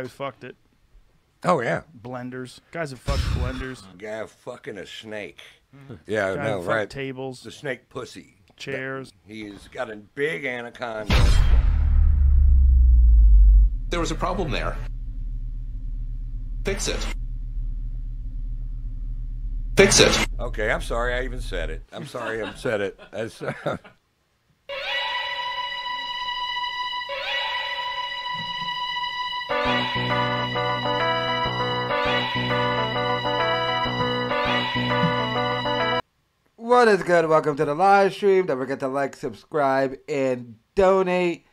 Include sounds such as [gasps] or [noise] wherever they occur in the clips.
guy who fucked it. Oh yeah, Blenders. Guys have fucked blenders. [sighs] Guy fucking a snake. Yeah, Guy no, who fucked right. tables, The snake pussy. chairs. He's got a big anaconda. There was a problem there. Fix it. Fix it. Okay, I'm sorry I even said it. I'm sorry I said it. That's, [laughs] What is good? Welcome to the live stream. Don't forget to like, subscribe, and donate.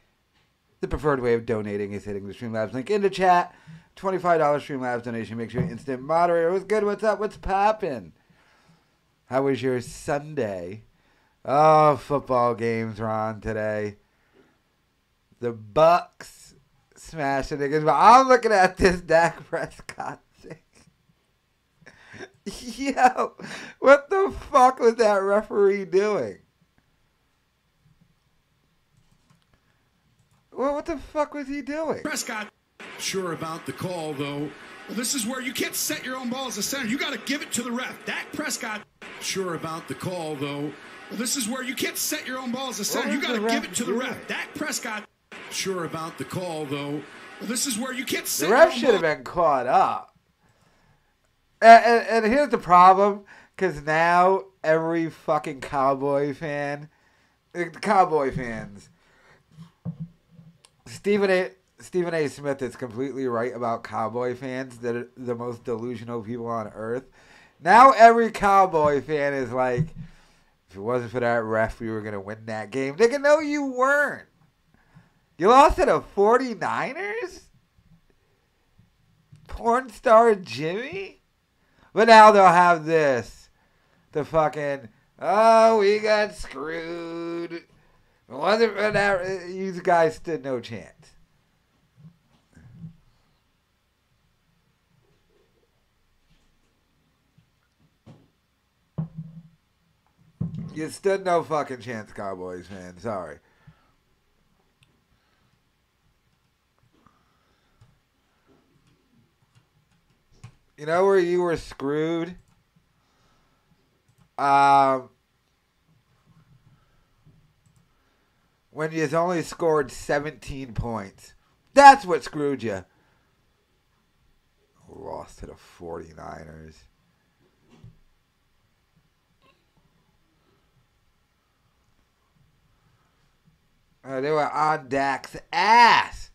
The preferred way of donating is hitting the Streamlabs link in the chat. $25 Streamlabs donation makes you an instant moderator. What's good? What's up? What's poppin'? How was your Sunday? Oh, football games are on today. The Bucs smashed the niggas, I'm looking at this [laughs] Dak Prescott. [laughs] Yo, what the fuck was that referee doing? Well, what the fuck was he doing? Prescott, sure about the call, though. Well, this is where you can't set your own ball as a center. You got to give it to the ref. Dak Prescott, sure about the call, though. Well, this is where you can't set your own ball as a center. You got to give it to the doing? ref. Dak Prescott, sure about the call, though. Well, this is where you can't set The your ref should have been caught up. And, and, and here's the problem, because now every fucking Cowboy fan, eh, the Cowboy fans, Stephen A. Stephen A. Smith is completely right about Cowboy fans. That are the most delusional people on earth. Now every Cowboy fan is like, if it wasn't for that ref, we were gonna win that game. Nigga, no, you weren't. You lost to the 49ers? Porn star Jimmy? But now they'll have this. The fucking, oh, we got screwed. Wasn't for that, you guys stood no chance. You stood no fucking chance, Cowboys man. Sorry. You know where you were screwed? Um, when you only scored 17 points. That's what screwed you. Lost to the 49ers. Uh, they were on Dak's ass.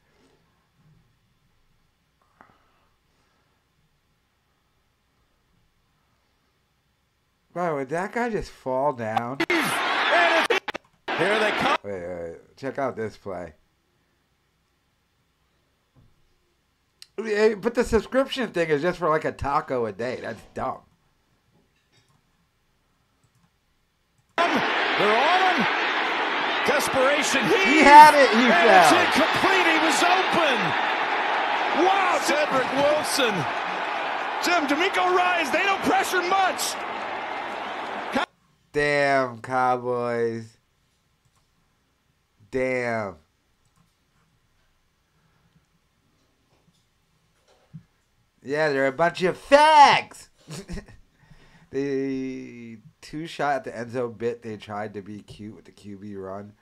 Bro, would that guy just fall down? Here they come. Wait, wait, wait. check out this play. But the subscription thing is just for like a taco a day. That's dumb. They're on him. Desperation. He had it. He and it's fell. incomplete. He was open. Wow, Cedric Wilson. Jim, D'Amico Rise, they don't pressure much. Damn, Cowboys. Damn. Yeah, they're a bunch of fags. [laughs] the two shot at the end zone bit, they tried to be cute with the QB run.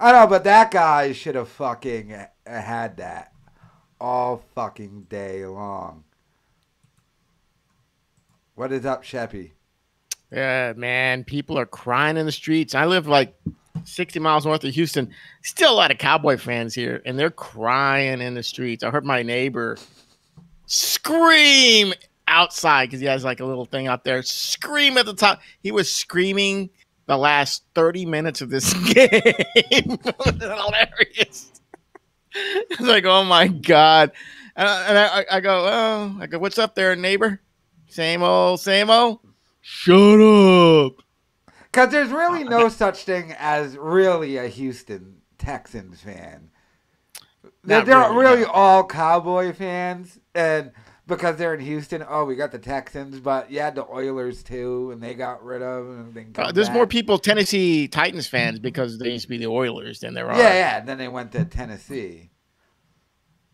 I know, but that guy should have fucking had that all fucking day long. What is up, Sheppy? Yeah, man, people are crying in the streets. I live like 60 miles north of Houston. Still a lot of Cowboy fans here, and they're crying in the streets. I heard my neighbor scream outside because he has like a little thing out there. Scream at the top. He was screaming the last 30 minutes of this [laughs] game. [laughs] hilarious. [laughs] It's like, oh my God. And I, I go, oh, I go, what's up there, neighbor? Same old, same old. Shut up. Because there's really no such thing as really a Houston Texans fan. They're, Not they're really, really no. all Cowboy fans, and because they're in Houston, oh, we got the Texans, but you had the Oilers too, and they got rid of them. And Uh, come there's more people Tennessee Titans fans because they used to be the Oilers than there are. Yeah, yeah. And then they went to Tennessee.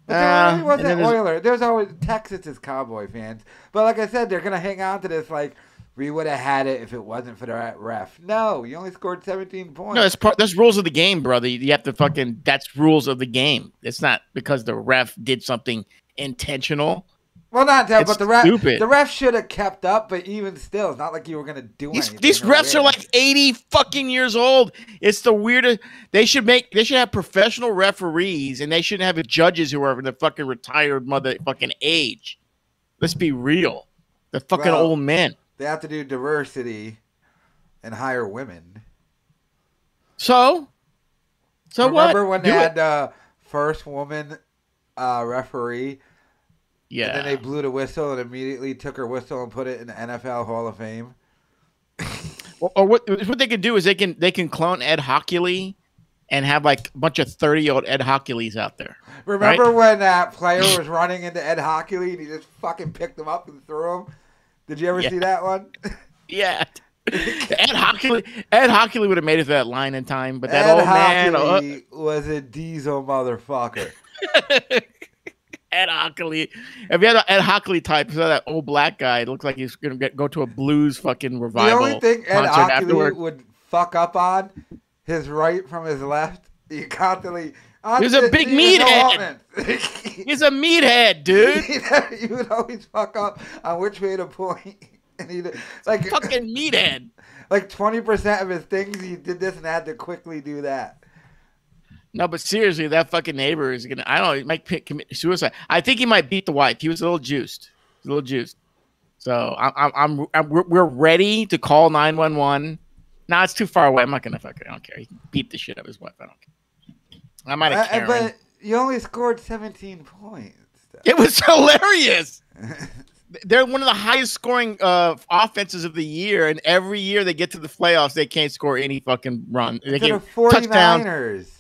But there Uh, really wasn't and there's- Oiler. There's always Texas is Cowboy fans. But like I said, they're gonna hang on to this like we would have had it if it wasn't for the ref. No, you only scored 17 points. No, that's part. That's rules of the game, brother. You have to fucking. That's rules of the game. It's not because the ref did something intentional. well, not that, but the ref stupid. the ref should have kept up. But even still, it's not like you were gonna do These anything. these refs are like eighty fucking years old. It's the weirdest. They should make. They should have professional referees, and they shouldn't have judges who are in the fucking retired motherfucking age. Let's be real. The fucking Well, old men. They have to do diversity and hire women. So. So Remember what? Remember when they had the first woman uh, referee? Yeah. And then they blew the whistle and immediately took her whistle and put it in the NFL Hall of Fame. [laughs] Or, or what what they can do is they can they can clone Ed Hochuli and have like a bunch of thirty year old Ed Hochulis out there. Remember when that player [clears throat] was running into Ed Hochuli and he just fucking picked him up and threw him? Did you ever Yeah. see that one? Yeah. [laughs] Ed Hochuli Ed Hochuli would have made it to that line in time, but that Ed old man uh, Hochuli was a diesel motherfucker. [laughs] Ed Hochuli. If you had an Ed Hochuli type, so that old black guy, it looks like he's gonna get, go to a blues fucking revival. The only thing Ed Hochuli afterward. would fuck up on his right from his left. He constantly. He was a big meathead. [laughs] He's a meathead, dude. [laughs] he would always fuck up on which way to point. [laughs] And he'd like fucking meathead. like twenty percent of his things he did this and had to quickly do that. No, but seriously, that fucking neighbor is gonna. I don't know. He might commit suicide. I think he might beat the wife. He was a little juiced. He's a little juiced. So I'm, I'm, I'm, I'm we're, ready to call nine one one. Nah, it's too far away. I'm not gonna fuck. I don't care. He can beat the shit out of his wife. I don't care. I might have Uh, but you only scored seventeen points. It was [laughs] hilarious. [laughs] They're one of the highest scoring uh, offenses of the year, and every year they get to the playoffs, they can't score any fucking run. They To the get touchdowns. 49ers.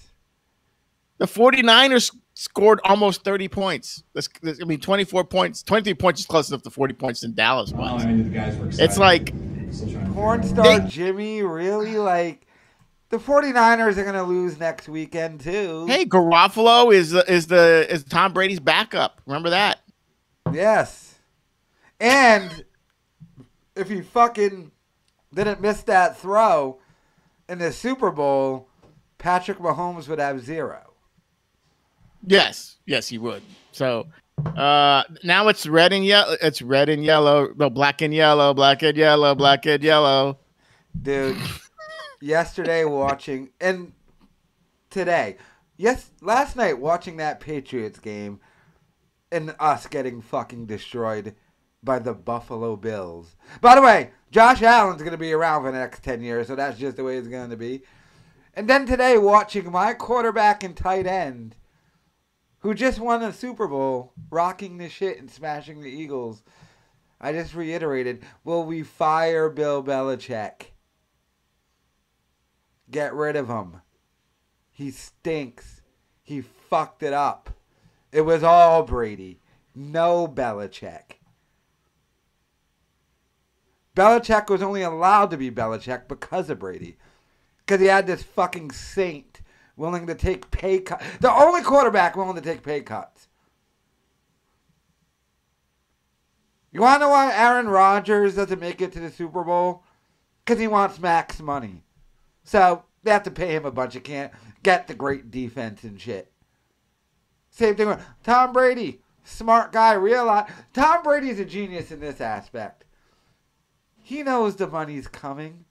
The 49ers scored almost 30 points. That's, that's- I mean, 24 points. 23 points is close enough to 40 points in Dallas was. It's like, Porn star They- Jimmy really like the 49ers are gonna lose next weekend too. hey, Garoppolo is the, is the is Tom Brady's backup. Remember that? Yes. And if he fucking didn't miss that throw in the Super Bowl, Patrick Mahomes would have zero. Yes, yes, he would. So uh now it's red and yellow. It's red and yellow. No, black and yellow. Black and yellow. Black and yellow. Dude, yesterday watching and today, yes, last night watching that Patriots game and us getting fucking destroyed by the Buffalo Bills. By the way, Josh Allen's going to be around for the next 10 years, so that's just the way it's going to be. And then today watching my quarterback and tight end who just won a Super Bowl rocking the shit and smashing the Eagles. I just reiterated, will we fire Bill Belichick? Get rid of him. He stinks. He fucked it up. It was all Brady. No Belichick. Belichick was only allowed to be Belichick because of Brady. Because he had this fucking saint willing to take pay cut. The only quarterback willing to take pay cuts. You want to know why Aaron Rodgers doesn't make it to the Super Bowl? Because he wants max money. So they have to pay him a bunch of can't get the great defense and shit. Same thing with Tom Brady. Smart guy, realize Tom Brady's a genius in this aspect. He knows the money's coming.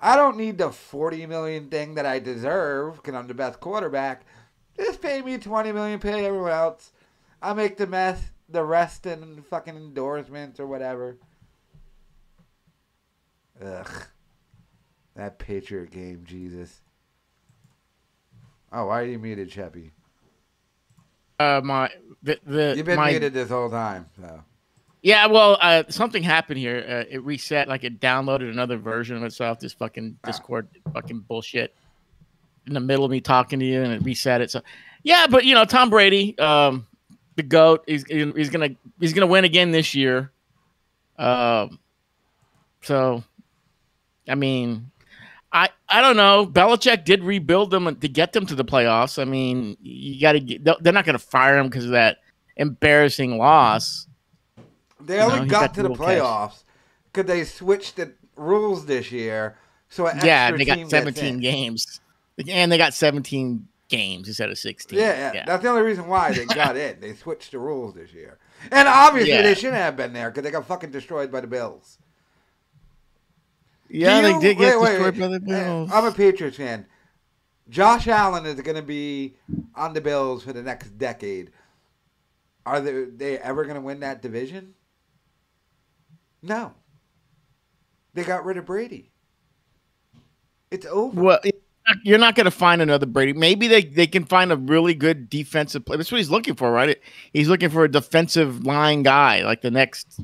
I don't need the 40 million thing that I deserve because I'm the best quarterback. Just pay me 20 million, pay everyone else. I'll make the mess, the rest in fucking endorsements or whatever. Ugh. That Patriot game, Jesus. Oh, why are you muted, Cheppy? Uh, my the, the You've been my, muted this whole time, so. Yeah, well, uh, something happened here. Uh, it reset, like it downloaded another version of itself. This fucking Discord, fucking bullshit. In the middle of me talking to you, and it reset it. So, yeah, but you know, Tom Brady, um, the goat, he's he's gonna he's gonna win again this year. Um, so, I mean, I, I don't know. Belichick did rebuild them to get them to the playoffs. I mean, you got to get. They're not going to fire him because of that embarrassing loss. They You only know, got got to the playoffs because they switched the rules this year. So Yeah, they got gets 17 games, and they got 17 games instead of 16. Yeah, yeah, that's the only reason why they got in. They switched the rules this year, and obviously Yeah. they shouldn't have been there because they got fucking destroyed by the Bills. Yeah. They did get wait, wait, destroyed by the Bills. I'm a Patriots fan. Josh Allen is going to be on the Bills for the next decade. Are they, they ever going to win that division? No. They got rid of Brady. It's over. Well, you're not going to find another Brady. Maybe they, they can find a really good defensive player. That's what he's looking for, right? He's looking for a defensive line guy, like the next,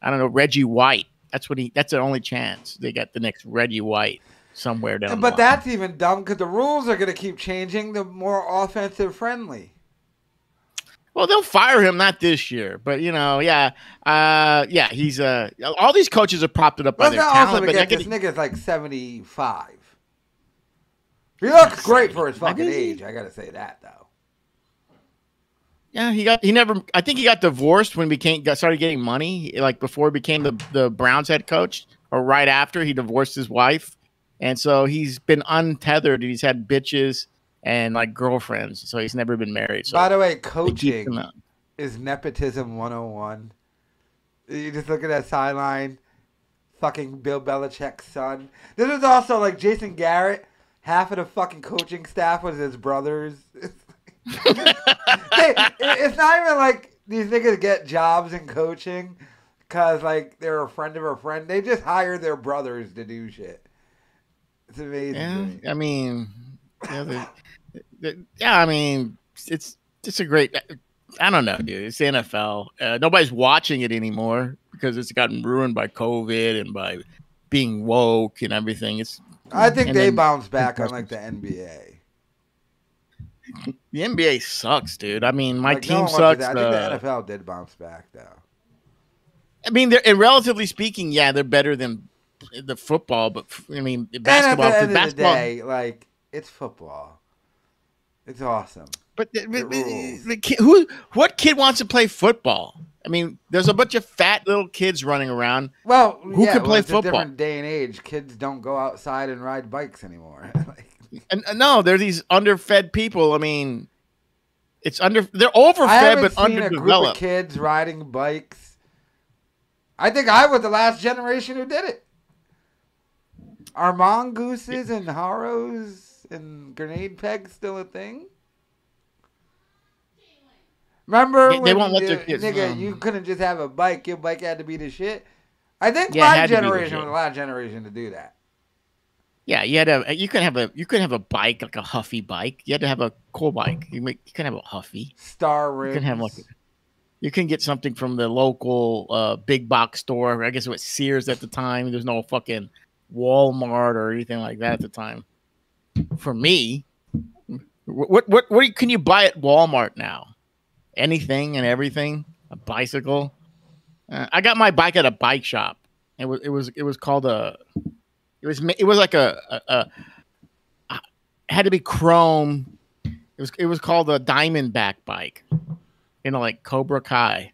I don't know, Reggie White. That's what he. That's the only chance they got the next Reggie White somewhere down. But that's even dumb because the rules are going to keep changing. The more offensive friendly. Well, they'll fire him not this year, but you know, yeah, uh, yeah, he's uh, all these coaches are propped it up by their talent, but this getting- nigga's like seventy five. He looks great for his fucking age. I gotta say that though. Yeah, he got he never. I think he got divorced when he became got started getting money, like before he became the the Browns head coach, or right after he divorced his wife, and so he's been untethered. and He's had bitches and like girlfriends, so he's never been married. So By the way, coaching is nepotism 101. You just look at that sideline, fucking Bill Belichick's son. This is also like Jason Garrett. Half of the fucking coaching staff was his brothers. [laughs] [laughs] Hey, it's not even like these niggas get jobs in coaching because like they're a friend of a friend. They just hire their brothers to do shit. It's amazing. to Yeah, me. I mean, yeah, yeah, I mean, it's it's a great. I don't know, dude. It's the NFL. Uh, nobody's watching it anymore because it's gotten ruined by COVID and by being woke and everything. It's I think they then- bounce back on [laughs] like the NBA. The NBA sucks, dude. I mean, my Like, team watches sucks. I think uh, the NFL did bounce back though. I mean, they're and relatively speaking, yeah, they're better than the football. But I mean, basketball, and at the end basketball. of the day, like it's football. It's awesome. But the, but the kid, who, what kid wants to play football? I mean, there's a bunch of fat little kids running around. Well, Who yeah, can well, play it's football? A different day and age. Kids don't go outside and ride bikes anymore. [laughs] Like, And uh, no, they're these underfed people. I mean, it's under they're overfed but seen a group of underdeveloped. kids riding bikes. I think I was the last generation who did it. Are mongooses and Haros and grenade pegs still a thing? Remember They- they when won't let you- their kids, nigga, um, you couldn't just have a bike. Your bike had to be the shit. I think Yeah, my had to be the generation was the last generation to do that. Yeah, you had a you couldn't have a you couldn't have a bike like a Huffy bike. You had to have a cool bike. You make you couldn't have a Huffy. Star You can have like you can get something from the local uh, big box store. I guess it was Sears at the time. There's no fucking Walmart or anything like that at the time. For me, what what what, what can you buy at Walmart now? Anything and everything. A bicycle. Uh, I got my bike at a bike shop. It was it was it was called a. It was it was like a, a, a had to be chrome. It was it was called a Diamondback bike you know, like Cobra Kai.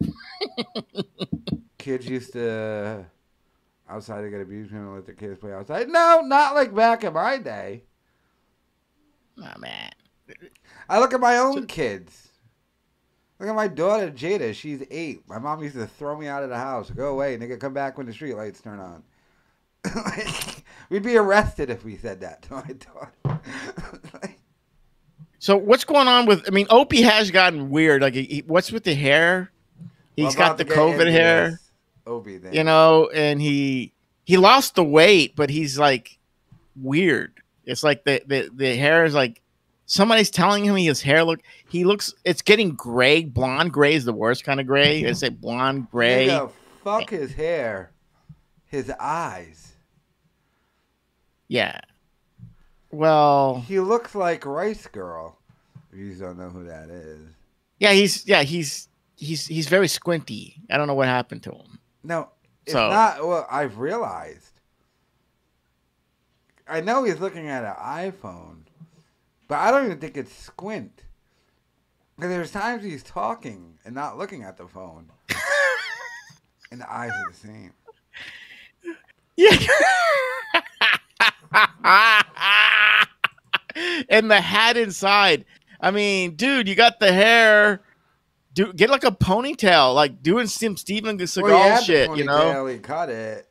[laughs] kids used to uh, outside to get abused and let their kids play outside. No, not like back in my day. Oh man. I look at my own kids. Look at my daughter Jada. She's eight. My mom used to throw me out of the house. Go away, nigga. Come back when the street lights turn on. Like, we'd be arrested if we said that to my daughter. [laughs] Like, So what's going on with? I mean, Opie has gotten weird. Like, he, what's with the hair? He's got the COVID hair, this Opie you know, and he he lost the weight, but he's like weird. It's like the the the hair is like somebody's telling him his hair look. He looks. It's getting gray. Blonde gray is the worst kind of gray. It's like blonde gray. Fuck his hair. His eyes. Yeah. Well, He looks like Rice Girl. If you don't know who that is. yeah, he's yeah he's he's he's very squinty. I don't know what happened to him. No, it's So- not. Well, I've realized I know he's looking at an iPhone, but I don't even think it's squint. Because there's times he's talking and not looking at the phone. [laughs] and the eyes are the same. Yeah. [laughs] [laughs] and the hat inside. I mean, dude, you got the hair. Do get like a ponytail, like doing some Steven Seagal Well, shit, you know. He cut it.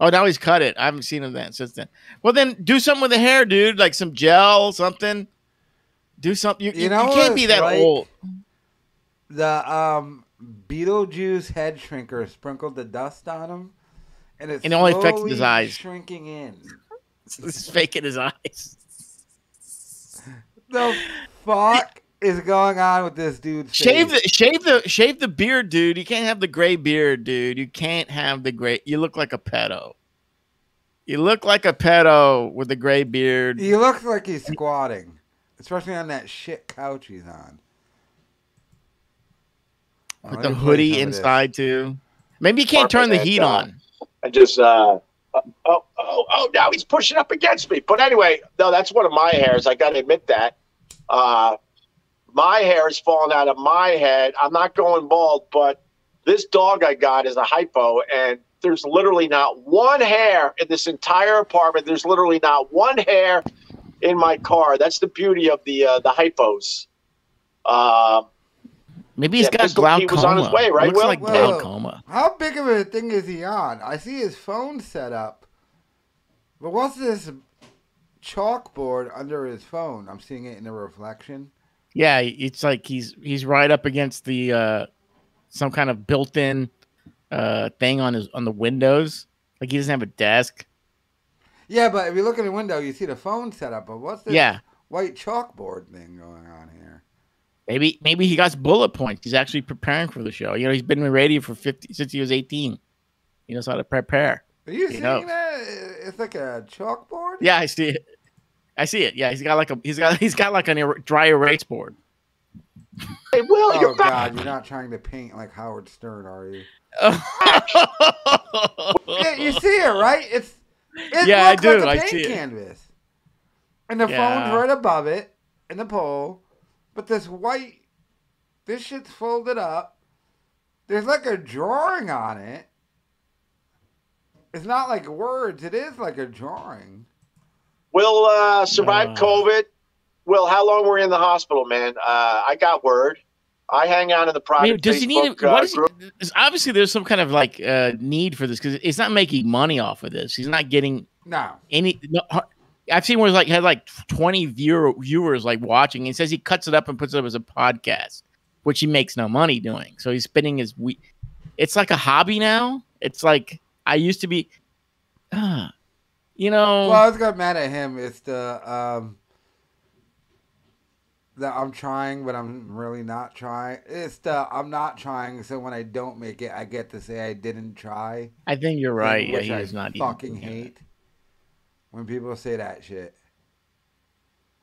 Oh, now he's cut it. I haven't seen him then since then. Well, then do something with the hair, dude. Like some gel, something. Do something. You, You you, know you can't be that like? old. The um, Beetlejuice head shrinker sprinkled the dust on him, and it's And it only affected his eyes. shrinking in. [laughs] He's faking his eyes. The fuck is going on with this dude? Shave the shave the shave the beard, dude. You can't have the gray beard, dude. You can't have the gray. You look like a pedo. You look like a pedo with a gray beard. He looks like he's squatting, especially on that shit couch he's on. with the hoodie some of this. inside too. Maybe you can't turn the heat on. I just uh oh oh oh now he's pushing up against me. But anyway, no, that's one of my hairs. I gotta admit that. Uh my hair is falling out of my head. I'm not going bald, but this dog I got is a hypo and there's literally not one hair in this entire apartment. There's literally not one hair in my car. That's the beauty of the uh, the hypos. Uh, Maybe he's Yeah, got glaucoma. Pete was on his way, right, Looks Will? like Well- glaucoma. How big of a thing is he on? I see his phone set up, but what's this chalkboard under his phone? I'm seeing it in the reflection. Yeah, it's like he's he's right up against the uh some kind of built-in uh thing on his on the windows. Like he doesn't have a desk. Yeah, but if you look in the window, you see the phone set up. But what's this Yeah. white chalkboard thing going on here? Maybe maybe he got bullet points. He's actually preparing for the show. You know, he's been in radio for fifty since he was eighteen. He knows how to prepare. Are you He seeing knows. that? It's like a chalkboard. Yeah, I see it. I see it. Yeah, he's got like a he's got [laughs] he's got like a er- dry erase board. hey, Will, Oh you're back. God, you're not trying to paint like Howard Stern, are you? [laughs] Yeah, you see it, right? It's it Yeah, I looks do. Like a I paint see it. canvas, and the Yeah. phone's right above it in the pole. But this white, this shit's folded up. There's like a drawing on it. It's not like words. It is like a drawing. Will uh, survived Uh. COVID. Will, how long were you in the hospital, man? Uh, I got word. I hang out in the I private mean, does he need? Facebook, A, uh, what is? group. He, obviously, there's some kind of like uh, need for this because it's not making money off of this. He's not getting No, any. No, I've seen where it's like had like 20 viewer, viewers like watching. He says he cuts it up and puts it up as a podcast, which he makes no money doing. So he's spending his week. It's like a hobby now. It's like I used to be. Uh, you know. Well, I was got mad at him. It's the um that I'm trying, but I'm really not trying. It's the I'm not trying, so when I don't make it, I get to say I didn't try. I think you're thing, right. Yeah, which he I is not fucking it. hate when people say that shit.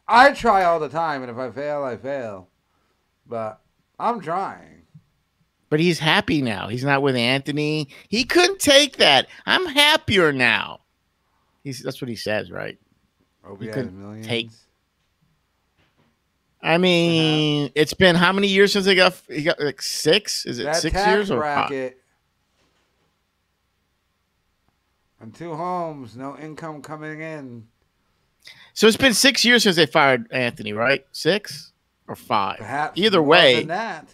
I try all the time, and if I fail, I fail. But I'm trying. But he's happy now. He's not with Anthony. He couldn't take that. I'm happier now. He's that's what he says, right? Hope he has couldn't millions. take- I mean, it's been how many years since he got he got like six? Is it that six years or five? bracket. And two homes, no income coming in. So it's been six years since they fired Anthony, right? Six or five? Perhaps Either way, that.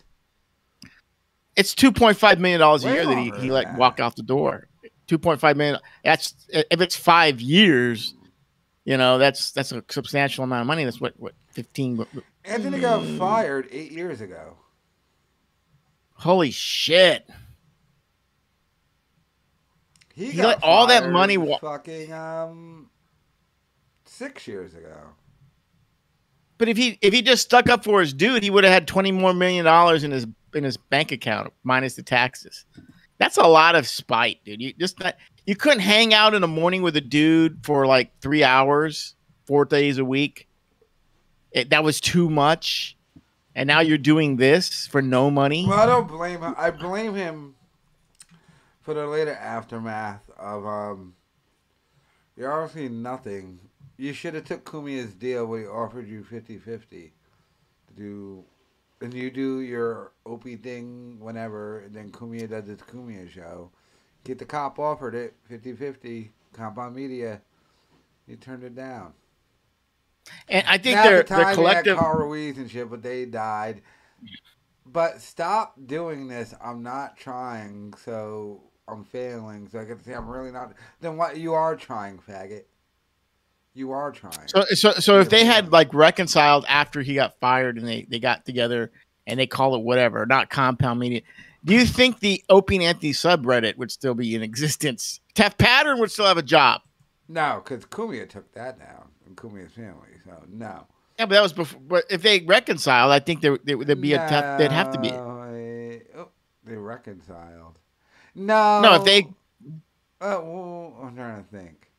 it's two point five million dollars a Way year that he, longer he than let that. walk out the door. Two point five million. That's if it's five years, you know, that's that's a substantial amount of money. That's what what fifteen. Anthony got fired eight years ago. Holy shit! He, He got all that money wa- fucking um six years ago. But if he if he just stuck up for his dude, he would have had twenty more million dollars in his in his bank account minus the taxes. That's a lot of spite, dude. You just not, you couldn't hang out in the morning with a dude for like three hours, four days a week. It, that was too much, and now you're doing this for no money. Well, I don't blame him. I blame him for the later aftermath of um You're obviously nothing. You should have took Cumia's deal where he offered you 50-50 to do, and you do your Opie thing whenever, and then Cumia does his Cumia show. Get the cop offered it 50-50, Compound Media. You turned it down. And I think Now, they're the time, they're collective. Carl Ruiz and shit, but they died. But stop doing this. I'm not trying, so I'm failing. So I get to say I'm really not. Then what? You are trying, faggot. You are trying. So, so, so if they had like reconciled after he got fired and they, they got together and they call it whatever, not compound media, do you think the Opie and Anthony subreddit would still be in existence? Tef Pattern would still have a job. no, because Cumia took that down, and Cumia's family. So no. Yeah, but that was before. But if they reconciled, I think there there would be a Tef. There'd have to be. No, oh, they reconciled. No. No, if they. Uh, well, I'm trying to think.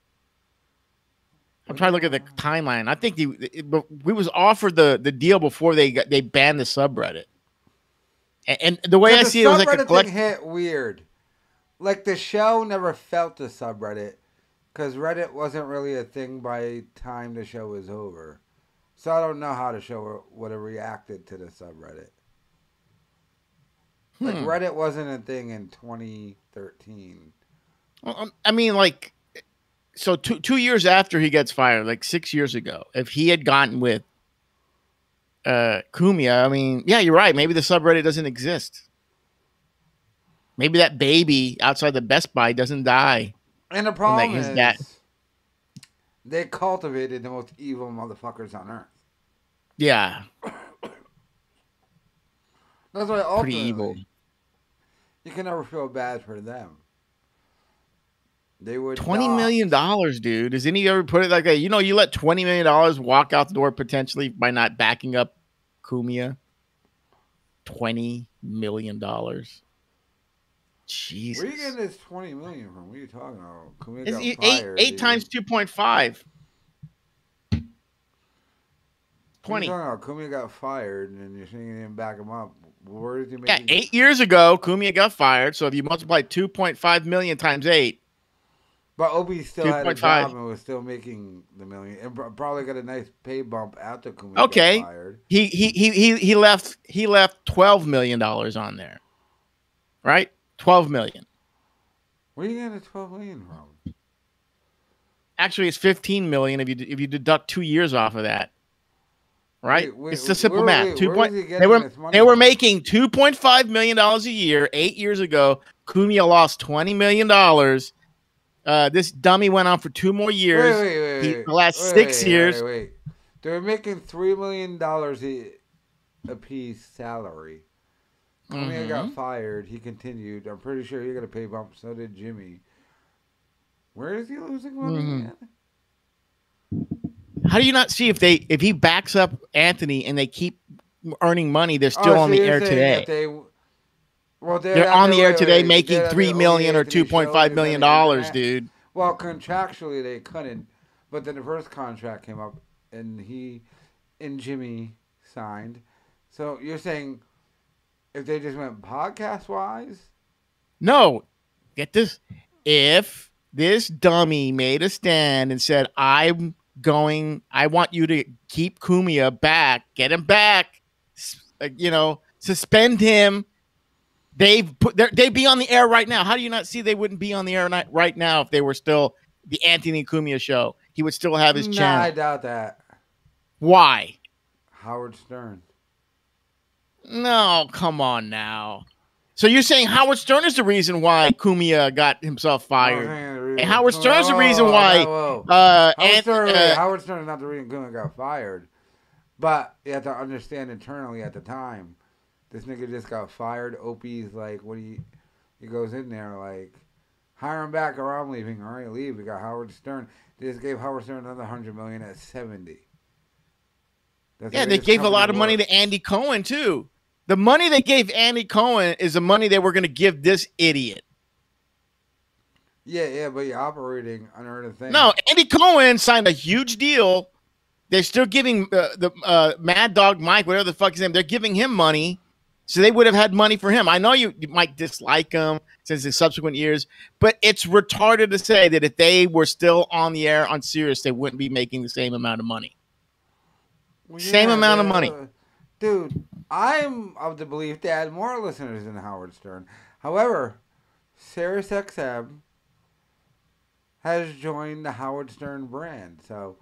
I'm trying to look at the timeline. I think the it- we was offered the the deal before they got they banned the subreddit. And, and the way I the see it was like a collect. thing hit weird. Like the show never felt the subreddit because Reddit wasn't really a thing by time the show was over. So I don't know how the show would have reacted to the subreddit. Like Hmm. Reddit wasn't a thing in 2013. Well, um, I mean, like, so two two years after he gets fired, like six years ago, if he had gotten with uh Cumia, I mean, yeah, you're right. Maybe the subreddit doesn't exist. Maybe that baby outside the Best Buy doesn't die. And the problem his is, dad- they cultivated the most evil motherfuckers on earth. Yeah, That's why ultimately pretty evil. you can never feel bad for them. They would Twenty die. million dollars, dude. Does any ever put it like that? You know, you let twenty million dollars walk out the door potentially by not backing up Cumia. Twenty million dollars. Jesus. Where you getting this twenty million from? What are you talking about? Cumia It's got eight, eight, fired, eight dude. times two point five. What are you Twenty. Cumia got fired, and you're you didn't back him up. Where is he Yeah, eight years ago, Cumia got fired. So if you multiply two point five million times eight, But Opie still had a 2.5. job and was still making the million, and probably got a nice pay bump after Cumia Okay. got fired. he he he he he left he left twelve million dollars on there. Right? Twelve million. Where are you getting the twelve million from? Actually, it's fifteen million if you if you deduct two years off of that. Right? Wait, wait, it's the simple where- math. wait, two point. is he getting They were they were making two point five million dollars a year eight years ago. Cumia lost twenty million dollars. Uh, this dummy went on for two more years. Wait, wait, wait, He- the last six years. Wait, wait. They were making three million dollars a piece salary. Cumia got Mhm. fired. He continued. I'm pretty sure he got a pay bump. So did Jimmy. Where is he losing money? Mhm. How do you not see if they if he backs up Anthony and they keep earning money, they're oh, still Oh, on so the air today. They, well, They're on the air today making three million or two point five million dollars, dude. Well, contractually they couldn't, but then the first contract came up, and he and Jimmy signed. So you're saying if they just went podcast wise, No, get this. If this dummy made a stand and said, "I'm going, I want you to keep Cumia back, get him back, you know, suspend him." They've put they'd be on the air right now. How do you not see they wouldn't be on the air right now if they were still the Anthony Cumia show? He would still have his nah, channel. I doubt that. Why? Howard Stern. No, come on now. So you're saying Howard Stern is the reason why Cumia got himself oh, fired? And And Howard Stern's the reason why, Uh, Howard, and, Stern, uh, Howard Stern is not the reason Cumia got fired, but you have to understand internally at the time, this nigga just got fired. Opie's like, what do you? He goes in there like, hire him back or I'm leaving. All right, leave. We got Howard Stern. They just gave Howard Stern another hundred million at seventy. That's yeah, they gave a lot of money to Andy Cohen too. The money they gave Andy Cohen is the money they were going to give this idiot. Yeah, yeah, but you're operating under the thing. No, Andy Cohen signed a huge deal. They're still giving uh, the uh, Mad Dog Mike, whatever the fuck his name, they're giving him money. So they would have had money for him. I know you, you might dislike him since the subsequent years, but it's retarded to say that if they were still on the air on Sirius, they wouldn't be making the same amount of money. Well, Same amount of money. uh, Dude, I'm of the belief they had more listeners than Howard Stern. However, Sirius XM has joined the Howard Stern brand. So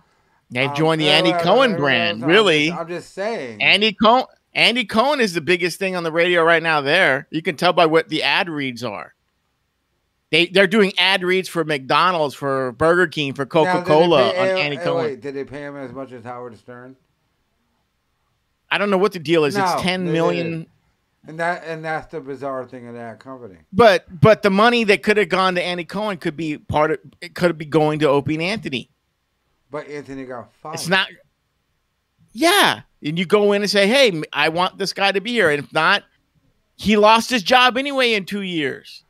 They've um, joined the Andy well, Cohen brand. I'm Really, just- I'm just saying. Andy Cohen. Andy Cohen is the biggest thing on the radio right now. There, you can tell by what the ad reads are. They they're doing ad reads for McDonald's, for Burger King, for Coca-Cola pay- on Andy Cohen. Wait, did they pay him as much as Howard Stern? I don't know what the deal is. No, it's ten million. didn't. And that and that's the bizarre thing of that company. But but the money that could have gone to Andy Cohen could be part of it could be going to Opie and Anthony. But Anthony got fired. It's not. Yeah, and you go in and say, "Hey, I want this guy to be here," and if not, he lost his job anyway in two years.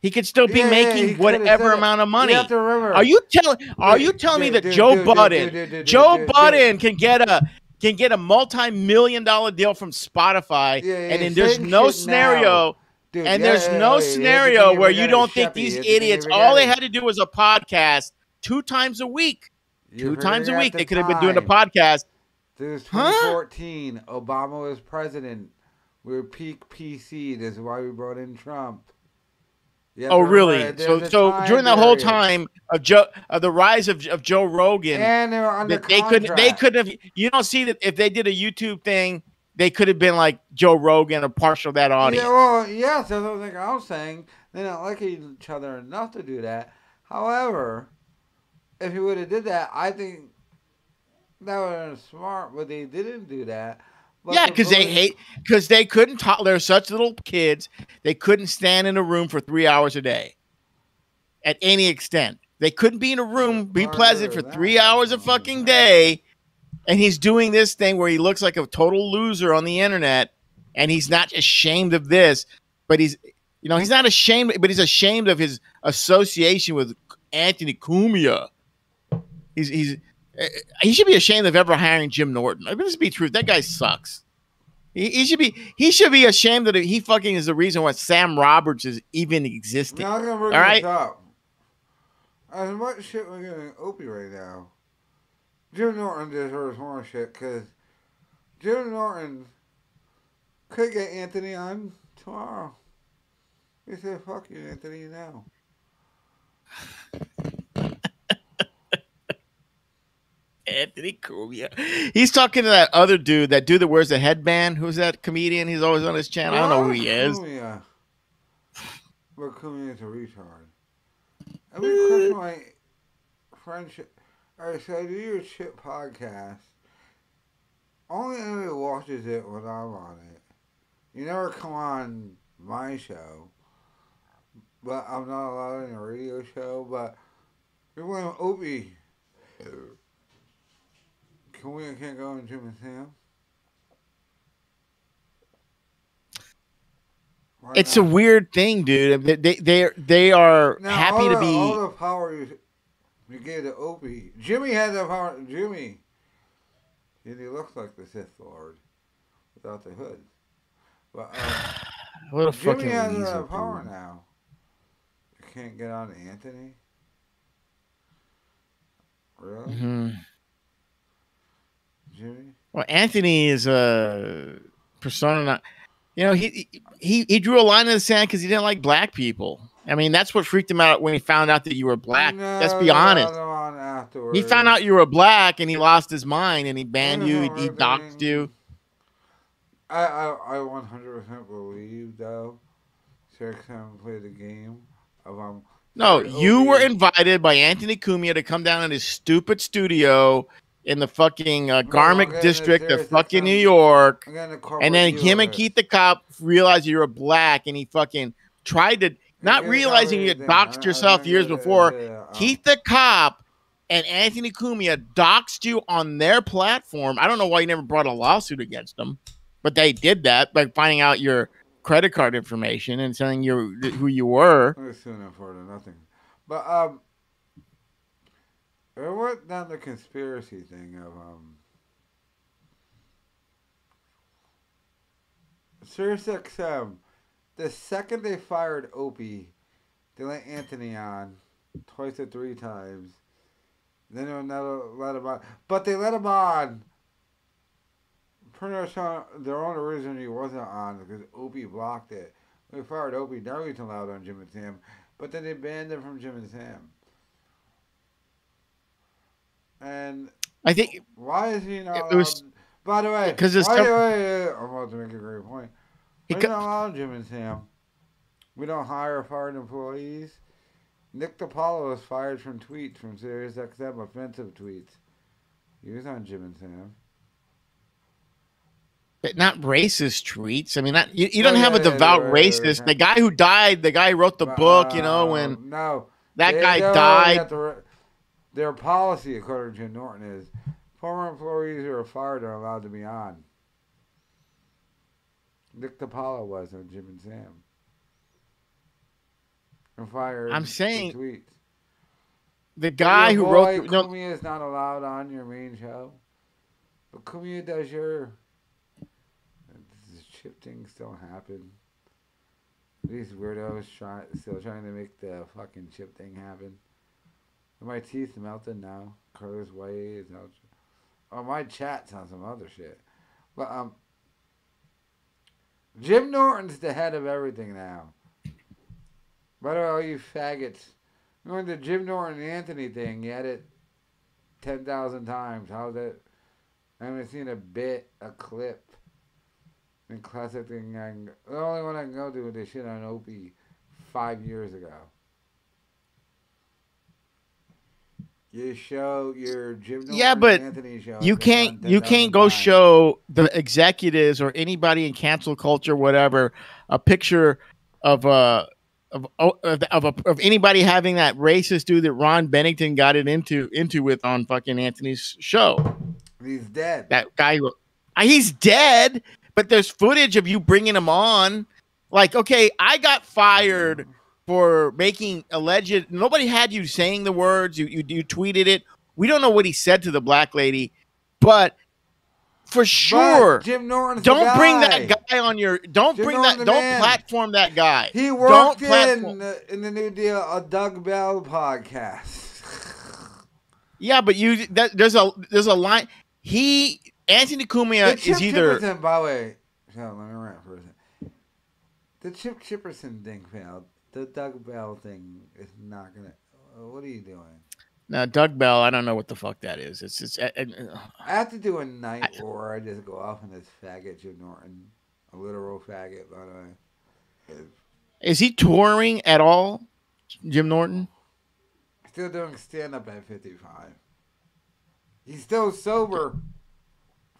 He could still be Yeah, yeah, making could've whatever amount of money. have to remember- Are you telling? Are you telling me that Joe Budden, Joe Budden can get a can get a multi-million dollar deal from Spotify, Yeah, yeah, and then there's no scenario. now. Dude, and yeah, there's no wait, you have to scenario where you don't think these you have to think idiots. All they had to do was a podcast two times a week. Two times a week, the they could have been doing a podcast. This is Huh? 2014. Obama was president. We are peak PC. This is why we brought in Trump. Have Oh, really? So, so during the whole time of Joe, of the rise of, of Joe Rogan, and they were under that they could they contract. could have. You don't see that if they did a YouTube thing, they could have been like Joe Rogan or partial that audience. Yeah, well, yes, that's what I was saying. They don't like each other enough to do that. However, if he would have did that, I think that would have been smart. But they didn't do that. Yeah, because they hate because they couldn't talk. They're such little kids. They couldn't stand in a room for three hours a day. At any extent, they couldn't be in a room, be pleasant for three hours a fucking day. And he's doing this thing where he looks like a total loser on the internet, and he's not ashamed of this, but he's, you know, he's not ashamed, but he's ashamed of his association with Anthony Cumia. He's he's Uh, he should be ashamed of ever hiring Jim Norton. I mean, this be truth. That guy sucks. He, he should be he should be ashamed that he fucking is the reason why Sam Roberts is even existing. Now I'm All up. As much shit we're giving Opie right now, Jim Norton deserves more shit because Jim Norton could get Anthony on tomorrow. He said, "Fuck you, Anthony." Now. Anthony Cumia. He's talking to that other dude, that dude that wears the headband. Who's that comedian? He's always on his channel. I don't know who he is. Cumia. But Cumia's a retard. Every question my friendship. Alright, so I do your shit podcast. Only anybody watches it when I'm on it. You never come on my show. But I'm not allowed in a radio show. But you're going Opie. Cumia can't go on Jim and Sam. Why It's not? a weird thing, dude. They they they, they are Now, happy all to the, be. all the power you, you gave to Opie. Jimmy had the power. Jimmy, and he looks like the Sith Lord without the hood. But uh, [sighs] What a Jimmy fucking has weasel, that power dude. now. You can't get on Anthony. Really, Mhm. Jimmy? Well, Anthony is a persona. Not, you know, he he he drew a line in the sand because he didn't like black people. I mean, that's what freaked him out when he found out that you were black. Let's be No, honest. no. He found out you were black and he lost his mind and he banned you. He, he doxed you. I I I 100% believe though. Six haven't played the game of um. No, you were invited by Anthony Cumia to come down in his stupid studio in the fucking uh, Garmick okay, district of fucking New. York. And then him and Keith the cop realized you were black and he fucking tried to, not Yeah, realizing you had doxed yourself years before. yeah, uh, Keith the cop and Anthony Cumia doxed you on their platform. I don't know why you never brought a lawsuit against them, but they did that by finding out your credit card information and telling you who you were. I'm suing him for nothing. But um, it went down the conspiracy thing of um. SiriusXM, the second they fired Opie, they let Anthony on twice or three times. Then they'll never let him on. But they let him on pretty much on their own reason he wasn't on because Opie blocked it. They fired Opie, now he's allowed on Jim and Sam. But then they banned him from Jim and Sam. And I think why is he not It allowed? was- by the way, 'cause it's why, some- wait, wait, wait, I'm about to make a great point. He We're co- not allowed Jim and Sam. We don't hire fired employees. Nick DiPaolo was fired from tweets from SiriusXM, offensive tweets. He was on Jim and Sam. But not racist tweets. I mean, not, you, you Oh, don't have yeah, a yeah, devout right, right, right, racist. right. The guy who died, the guy who wrote the book, you know, Uh, when no, that guy died. they have to re- their policy, according to Norton, is former employees who are fired are allowed to be on. Nick DiPaolo was on Jim and Sam. And fired. I'm saying tweets. the guy who boy, wrote the, no, Cumia is not allowed on your main show, but Cumia does your. Chip thing still happen? These weirdos try, still trying to make the fucking chip thing happen. Are my teeth melted now? Carlos Way is out. Oh, my chat's on some other shit. But um, Jim Norton's the head of everything now. The way, all you faggots. Remember the Jim Norton and Anthony thing? You had it 10,000 times. How's that? I haven't seen a bit, a clip. And classic thing. I can, the only one I can go to with this shit on Opie five years ago. Your show, your Jim Norton Yeah, but Anthony show. you can't you can't go show the executives or anybody in cancel culture whatever a picture of a of of, of, a, of anybody having that racist dude that Ron Bennington got it into into with on fucking Anthony's show. He's dead. That guy, uh, he's dead, but there's footage of you bringing him on. Like, okay, I got fired for making alleged. Nobody had you saying the words. You you, you tweeted it. We don't know what he said to the black lady, but for sure, But Jim Norton's the don't bring that guy on your. Don't Jim bring Norton's that. Don't man. platform that guy. He Don't worked in the, in the New Deal a Doug Bell podcast. Yeah, but you that, there's a there's a line. He Anthony Cumia is either Chipperson, by the way, let me rant for a second. The Chip Chipperson thing failed. The Doug Bell thing is not gonna. uh, What are you doing? now Doug Bell. I don't know what the fuck that is. It's it's. uh, uh, I have to do a night where I just go off on this faggot Jim Norton, a literal faggot, by the way. Is he touring at all, Jim Norton? Still doing stand up at 55. He's still sober.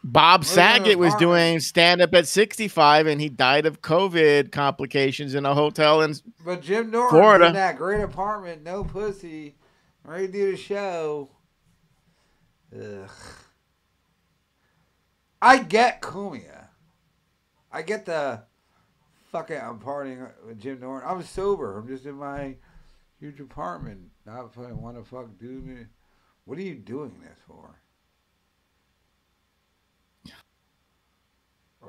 Bob oh, Living Saget was doing stand up at 65 and he died of COVID complications in a hotel in But Jim Norton Florida. in that great apartment, no pussy, ready to do the show. Ugh. I get Cumia. I get the fucking I'm partying with Jim Norton. I'm sober. I'm just in my huge apartment. Not fucking want to fuck dude. What are you doing this for?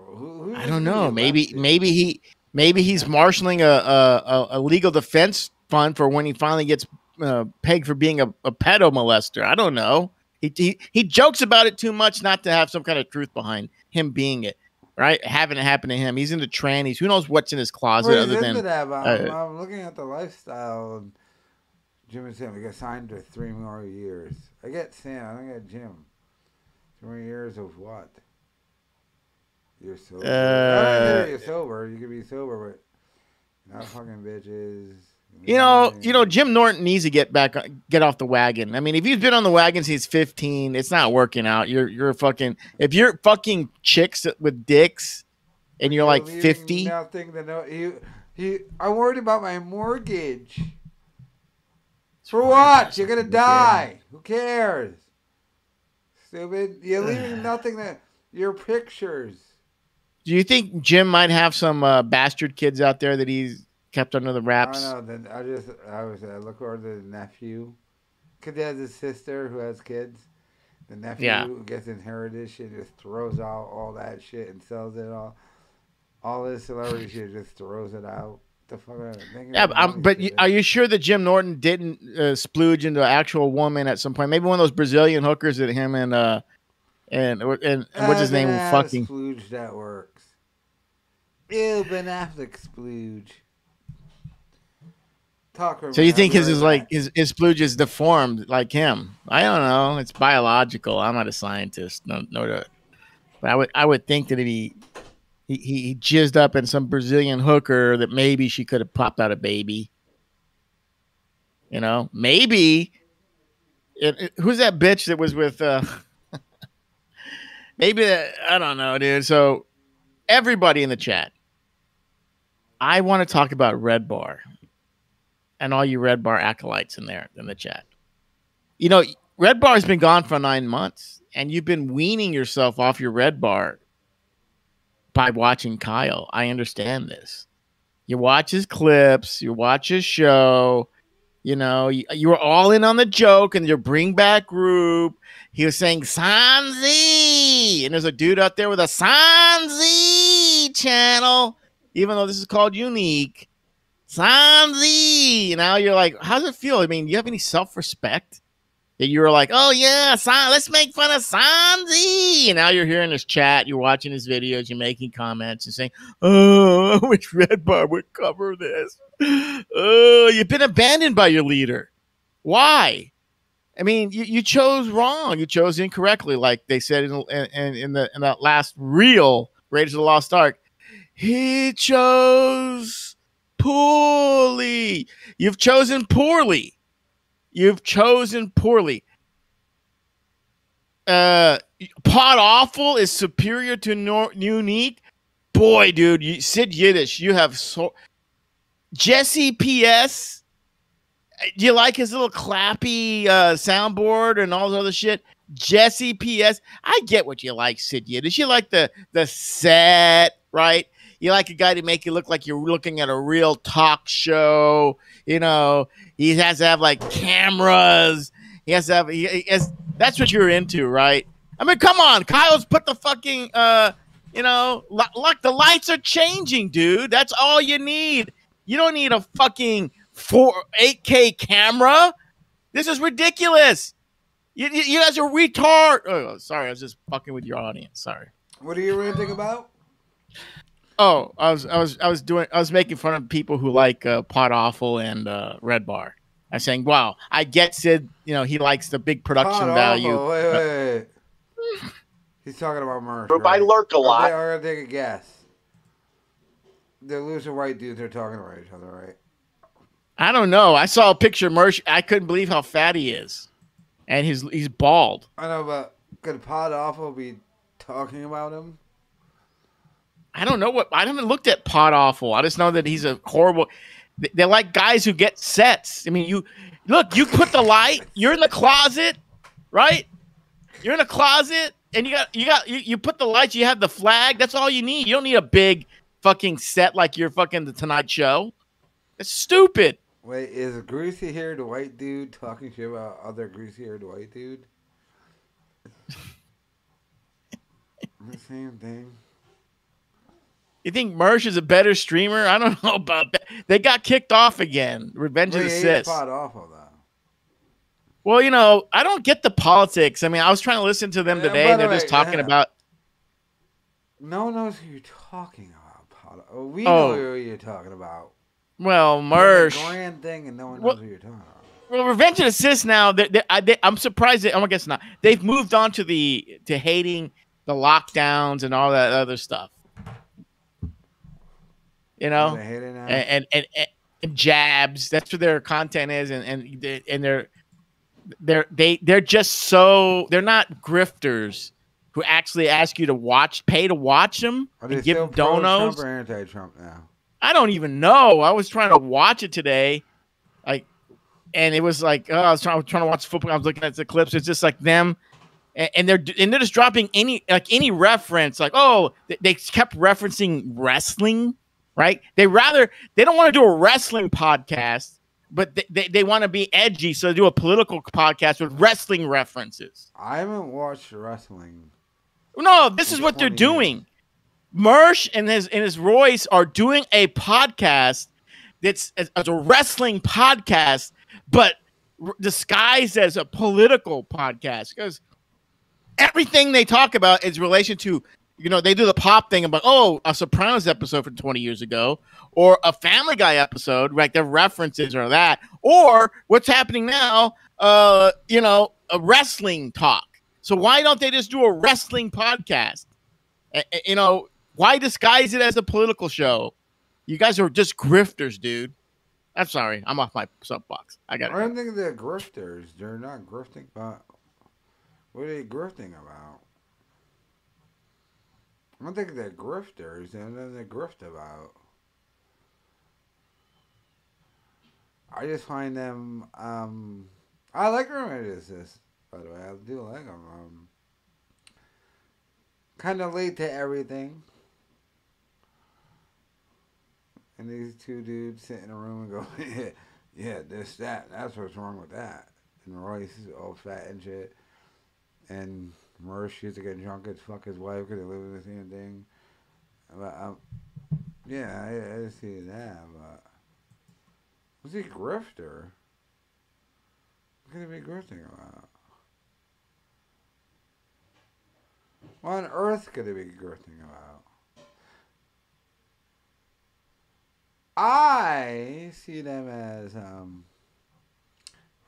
Who- who I don't know. Maybe maybe he maybe he's marshaling a a, a, legal defense fund for when he finally gets uh, pegged for being a, a pedo molester. I don't know. He, he he jokes about it too much not to have some kind of truth behind him being it. Right, having it happen to him. He's into trannies. Who knows what's in his closet Well, other than that, I'm, uh, I'm looking at the lifestyle. Jim and Sam, we got signed to three more years. I get Sam. I don't get Jim. Three years of what? You're sober. Uh, you're sober. You can be sober, but not fucking bitches. You know, you know, Jim Norton needs to get back, get off the wagon. I mean, if he's been on the wagon since he's 15, it's not working out. You're, you're fucking, if you're fucking chicks with dicks and you're like 50, Nothing to know. He, he. I'm worried about my mortgage. For what? You're gonna die. Who cares? Stupid. You're leaving [sighs] nothing that your pictures. Do you think Jim might have some uh, bastard kids out there that he's kept under the I wraps? don't know. I just I was I look over to the nephew. Cause he has a sister who has kids. The nephew Yeah. gets inherited shit, just throws out all that shit and sells it all. all this celebrity shit just throws it out. The fuck? Yeah, but, um, but you, are you sure that Jim Norton didn't uh, splooge into an actual woman at some point? Maybe one of those Brazilian hookers that him and uh and and, and what's his Uh, name? Ben Affleck Fucking splooge that works. Ew, Ben Affleck splooge. Talk So you think his is like his his splooge is deformed like him? I don't know. It's biological. I'm not a scientist. No, no. But I would I would think that if he he he jizzed up in some Brazilian hooker that maybe she could have popped out a baby. You know, maybe. It, it- who's that bitch that was with? uh [laughs] Maybe that, I don't know, dude. So everybody in the chat, I want to talk about Red Bar and all you Red Bar acolytes in there in the chat. You know, Red Bar's been gone for nine months, and you've been weaning yourself off your Red Bar by watching Kyle. I understand this. You watch his clips, you watch his show. You know, you, you were all in on the joke and your bring back group. He was saying Sanzi, and there's a dude out there with a Sanzi channel, even though this is called unique. Sanzi. Now you're like, how does it feel? I mean, do you have any self respect? That you were like, oh yeah, San- let's make fun of Sanzi. And now you're hearing this chat, you're watching his videos, you're making comments and saying, oh, [laughs] wish Red Bar would cover this. [gasps] Oh, you've been abandoned by your leader. Why? I mean, you, you chose wrong. You chose incorrectly, like they said in, in, in the in that last real Raiders of the Lost Ark. He chose poorly. You've chosen poorly. You've chosen poorly. Uh, Pod Awful is superior to nor- unique. Boy, dude, you, Sid Yiddish, you have so. Jesse P.S. Do you like his little clappy uh, soundboard and all this other shit? Jesse P.S. I get what you like, Sid Yiddish. You like the the set, right? You like a guy to make you look like you're looking at a real talk show. You know, he has to have like cameras. He has to have. He, he has, that's what you're into, right? I mean, come on, Kyle's put the fucking. uh You know, li- look, the lights are changing, dude. That's all you need. You don't need a fucking four 8K camera. This is ridiculous. You, you, you guys are retard. Oh, sorry, I was just fucking with your audience. Sorry. What are you ranting about? Oh, I was I was I was doing I was making fun of people who like uh, Pod Awful and uh, red bar. I'm saying, wow, I get Sid. You know, he likes the big production Pod value. awful. Wait, wait, wait. He's talking about Mersh. Group, I lurk a Okay, lot. I'm gonna take a guess. The loser white dudes are talking about each other, right? I don't know. I saw a picture of Mersh. I couldn't believe how fat he is, and he's he's bald. I know, but could Pod Awful be talking about him? I don't know what I haven't looked at Pod Awful. I just know that he's a horrible. they- They're like guys who get sets. I mean, you look, you put the light. You're in the closet, right? You're in a closet, and you got you got you, you put the lights. You have the flag. That's all you need. You don't need a big fucking set like you're fucking the Tonight Show. It's stupid. Wait, is a greasy haired white dude talking shit about other greasy haired white dude? [laughs] the same thing. You think Mersh is a better streamer? I don't [laughs] know about that. They got kicked off again. Revenge of Wait, the Cis. Pod Awful though. Well, you know, I don't get the politics. I mean, I was trying to listen to them Yeah, today, and the they're just way, talking yeah. about. No one knows who you're talking about, Pod. Oh, we Oh. know who you're talking about. Well, You have a Mersh. grand thing, and no one knows Well- who you're talking about. Well, Revenge of the Cis now. They, they, I, they, I'm surprised. That, oh, I guess not. They've moved on to the to hating the lockdowns and all that other stuff. You know, They hate it now. and and, and, and, jabs. That's what their content is, and and and they're they're they they're just so they're not grifters who actually ask you to watch, pay to watch them, Are and give them donos. or anti-Trump now? I don't even know. I was trying to watch it today, like, and it was like oh, I was trying, I was trying to watch football. I was looking at the clips. It's just like them, and, they're and they're just dropping any like any reference. Like oh, they kept referencing wrestling, right? They rather they don't want to do a wrestling podcast, but they, they, they want to be edgy, so they do a political podcast with wrestling references. I haven't watched wrestling. No, this is what they're years. doing. Mersh and his and his Royce are doing a podcast that's as, as a wrestling podcast, but r- disguised as a political podcast because everything they talk about is relation to you know they do the pop thing about oh a Sopranos episode from 20 years ago or a Family Guy episode right? Their references are that. Or what's happening now uh you know a wrestling talk. So why don't they just do a wrestling podcast? A- a- you know why disguise it as a political show? You guys are just grifters dude. I'm sorry I'm off my soapbox. I got I don't think they're grifters. They're not grifting, but what are they grifting about? I don't think they're grifters. They're nothing to grift about. I just find them. Um, I like. This, by the way, I do like them. Um, kind of late to everything. And these two dudes sit in a room and go, [laughs] yeah, yeah, this, that, that's what's wrong with that. And Royce is all fat and shit. And Mersh used to get drunk and fuck his wife because they live in the same thing. But, um, yeah, I, I see that, but. Was he a grifter? What could he be grifting about? What on earth could he be grifting about? I see them as um,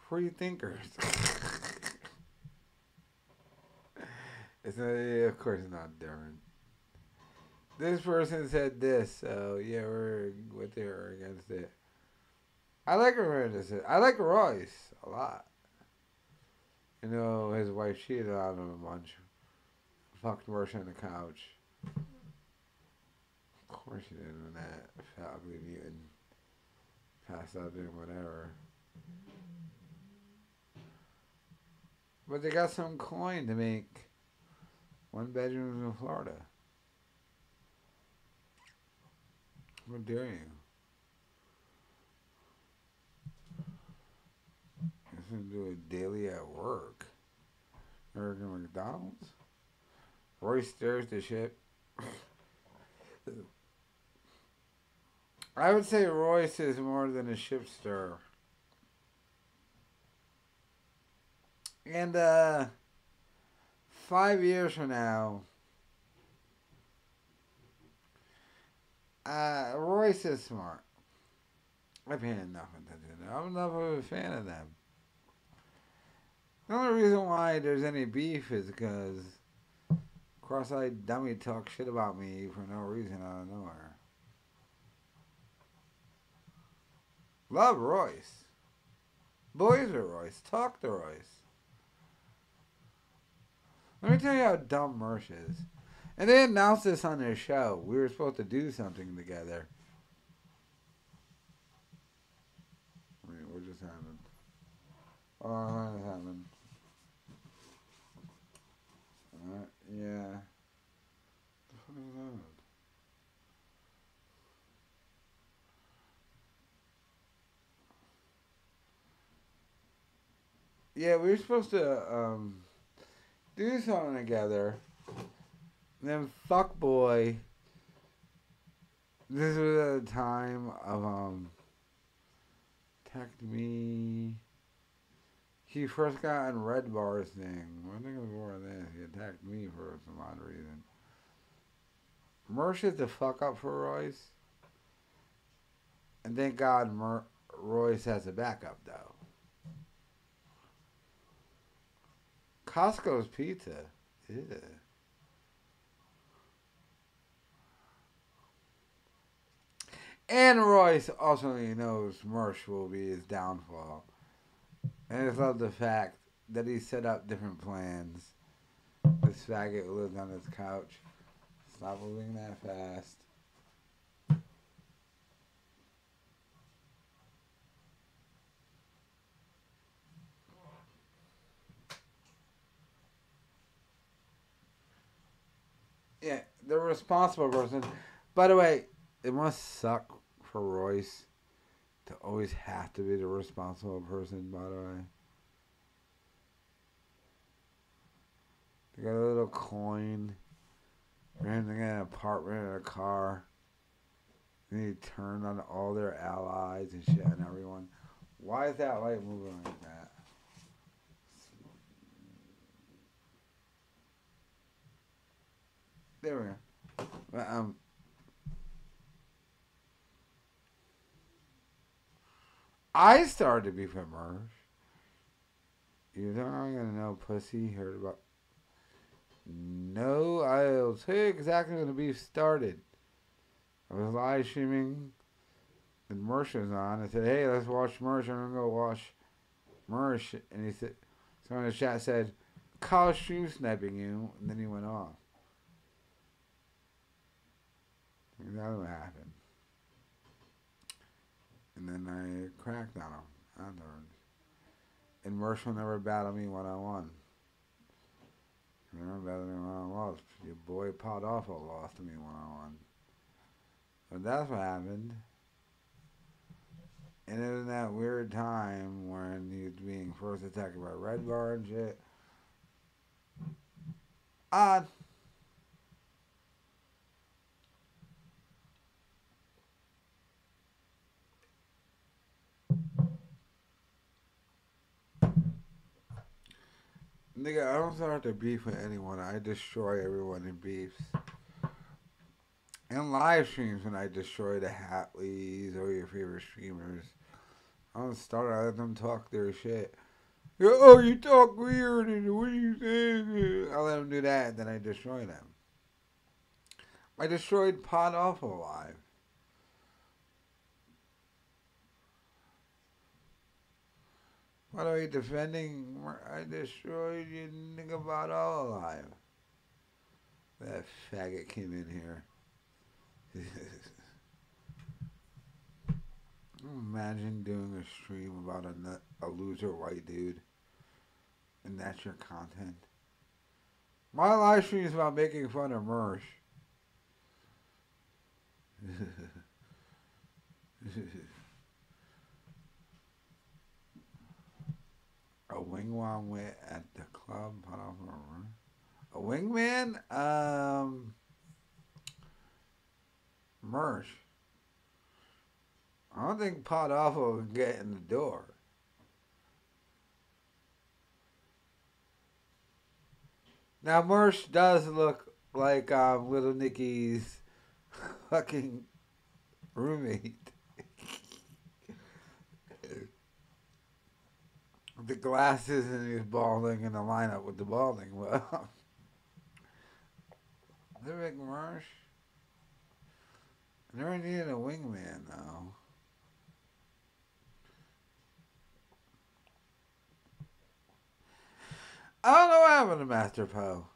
free thinkers. [laughs] it's not, yeah, of course, it's not different. This person said this, so yeah, we're with it or against it. I like Hernandez. I like Royce a lot. You know, his wife cheated on him a bunch. Fucked worse on the couch. Of course she did when that fat ugly mutant passed out doing whatever. But they got some coin to make one bedrooms in Florida. How dare you? This is do it daily at work. At McDonald's. Roy stirs the shit. I would say Royce is more than a ship stir. And uh five years from now, uh Royce is smart. I pay enough attention to them. I'm enough of a fan of them. The only reason why there's any beef is because cross-eyed dummy talk shit about me for no reason out of nowhere. Love Royce. Boys with Royce. Talk to Royce. Let me tell you how dumb Mersh is. And they announced this on their show. We were supposed to do something together. Wait, what just happened? Oh, what happened? Uh, yeah. The fuck is that? Yeah, we were supposed to um, do something together. Then fuckboy. This was at a time of um. Attacked me. He first got on Red Bar's thing. I think it was more than this. He attacked me for some odd reason. Mersh is the fuck up for Royce. And thank God Mer- Royce has a backup though. Costco's pizza. Ew. And Royce also knows Mersh will be his downfall. And it's love the fact that he set up different plans. This faggot who lived on his couch. Stop moving that fast. Yeah, the responsible person. By the way, it must suck for Royce to always have to be the responsible person, by the way. They got a little coin. get an apartment and a car. Then he turned on all their allies and shit and everyone. Why is that light moving like that? There we go. But, um, I started to be Mersh. You I'm gonna know pussy heard about No, I'll tell you exactly when the beef started. I was live streaming and Mersh was on. I said, Hey, let's watch Mersh. I'm gonna go watch Mersh and he said someone in the chat said, Kyle stream sniping you and then he went off. And that's what happened. And then I cracked on him afterwards. And Mersh will never battle me one on one. Never battled me one on one. Your boy Pod Awful lost to me one on one. But that's what happened. And it was that weird time when he was being first attacked by Red Bar and shit. Odd. Nigga, I don't start to beef with anyone. I destroy everyone in beefs. And live streams when I destroy the Hatleys or your favorite streamers. I don't start. I let them talk their shit. Oh, you talk weird and what are you saying? I let them do that then I destroy them. I destroyed Pod Awful live. What are you defending? I destroyed you, nigga, about all alive. That faggot came in here. [laughs] Imagine doing a stream about a, nut, a loser white dude, and that's your content. My live stream is about making fun of Mersh. [laughs] a wingman went at the club. A wingman? Um, Mersh. I don't think Awful can get in the door. Now, Mersh does look like um, Little Nicky's [laughs] fucking roommate. The glasses and he's balding in the lineup with the balding. Well, [laughs] big Mersh. Never needed a wingman though. I don't know what happened to Master Poe.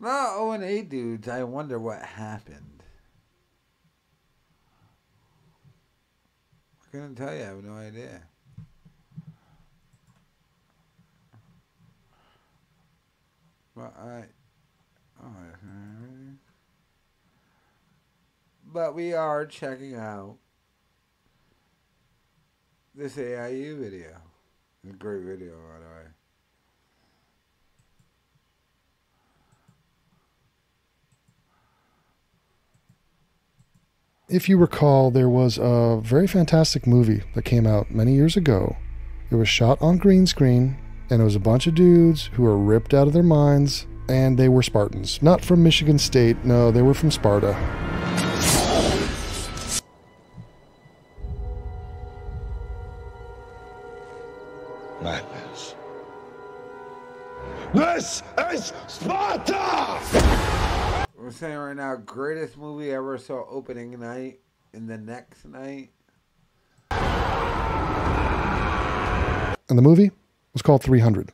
Not O and A dudes. I wonder what happened. I couldn't tell you. I have no idea. But I, oh, but we are checking out this AIU video. It's a great video, by the way. If you recall, there was a very fantastic movie that came out many years ago. It was shot on green screen, and it was a bunch of dudes who were ripped out of their minds, and they were Spartans. Not from Michigan State, no, they were from Sparta. Saying right now, greatest movie ever saw opening night and the next night. And the movie was called 300.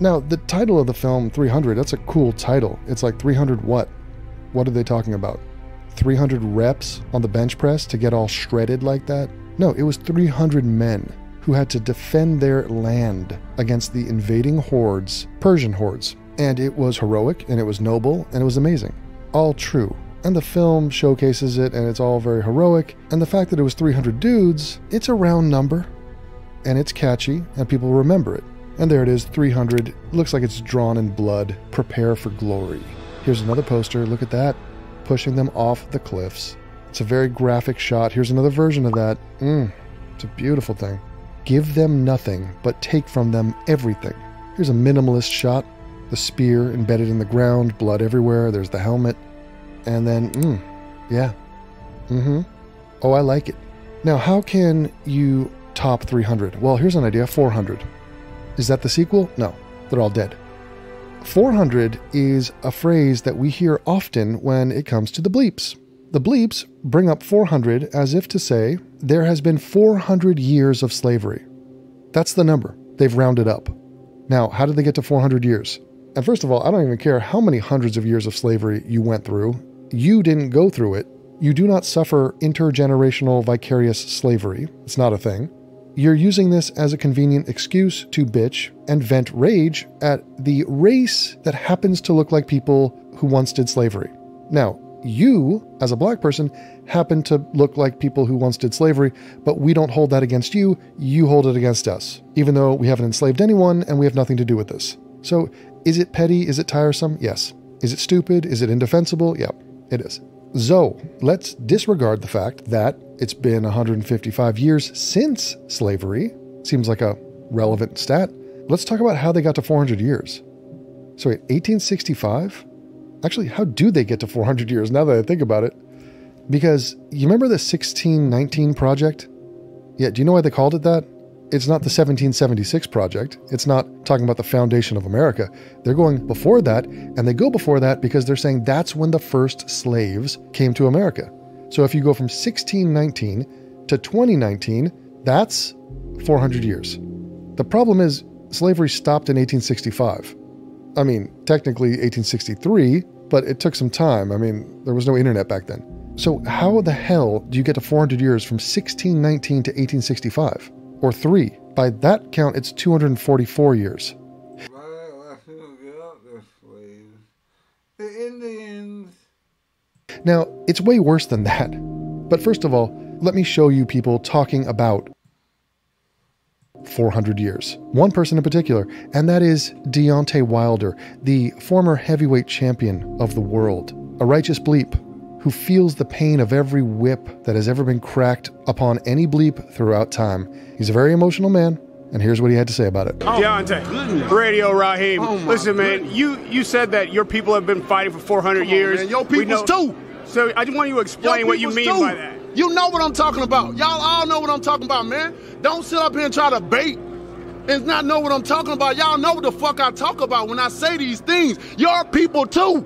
Now, the title of the film, 300, that's a cool title. It's like 300 what? What are they talking about? 300 reps on the bench press to get all shredded like that. No, it was 300 men who had to defend their land against the invading hordes, Persian hordes. And it was heroic and it was noble and it was amazing. All true. And the film showcases it and it's all very heroic. And the fact that it was 300 dudes, it's a round number and it's catchy and people remember it. And there it is 300. Looks like it's drawn in blood. Prepare for glory. Here's another poster. Look at that. Pushing them off the cliffs. It's a very graphic shot. Here's another version of that. Mmm. It's a beautiful thing. Give them nothing, but take from them everything. Here's a minimalist shot. The spear embedded in the ground, blood everywhere. There's the helmet. And then, mmm. Yeah. Mm hmm. Oh, I like it. Now, how can you top 300? Well, here's an idea 400. Is that the sequel? No, they're all dead. 400 is a phrase that we hear often when it comes to the bleeps. The bleeps bring up 400 as if to say there has been 400 years of slavery. That's the number. They've rounded up. Now, how did they get to 400 years? And first of all, I don't even care how many hundreds of years of slavery you went through. You didn't go through it. You do not suffer intergenerational vicarious slavery. It's not a thing. You're using this as a convenient excuse to bitch and vent rage at the race that happens to look like people who once did slavery. Now, you, as a black person, happen to look like people who once did slavery, but we don't hold that against you, you hold it against us, even though we haven't enslaved anyone and we have nothing to do with this. So, is it petty? Is it tiresome? Yes. Is it stupid? Is it indefensible? Yep, it is. So, let's disregard the fact that it's been 155 years since slavery. Seems like a relevant stat. Let's talk about how they got to 400 years. So, wait, 1865? Actually, how do they get to 400 years now that I think about it? Because you remember the 1619 project? Yeah, do you know why they called it that? It's not the 1776 project. It's not talking about the foundation of America. They're going before that, and they go before that because they're saying that's when the first slaves came to America. So if you go from 1619 to 2019, that's 400 years. The problem is slavery stopped in 1865. I mean, technically 1863, but it took some time. I mean, there was no internet back then. So, how the hell do you get to 400 years from 1619 to 1865? Or three? By that count, it's 244 years. Now, it's way worse than that. But first of all, let me show you people talking about 400 years. One person in particular, and that is Deontay Wilder, the former heavyweight champion of the world, a righteous bleep who feels the pain of every whip that has ever been cracked upon any bleep throughout time. He's a very emotional man, and here's what he had to say about it. Oh. Deontay, Radio Raheem. Oh, Listen, man, you you said that your people have been fighting for 400 years. man. Your We peoples too. So I just want you to explain what you mean too. by that. You know what I'm talking about. Y'all all know what I'm talking about, man. Don't sit up here and try to bait and not know what I'm talking about. Y'all know what the fuck I talk about when I say these things. Your people too.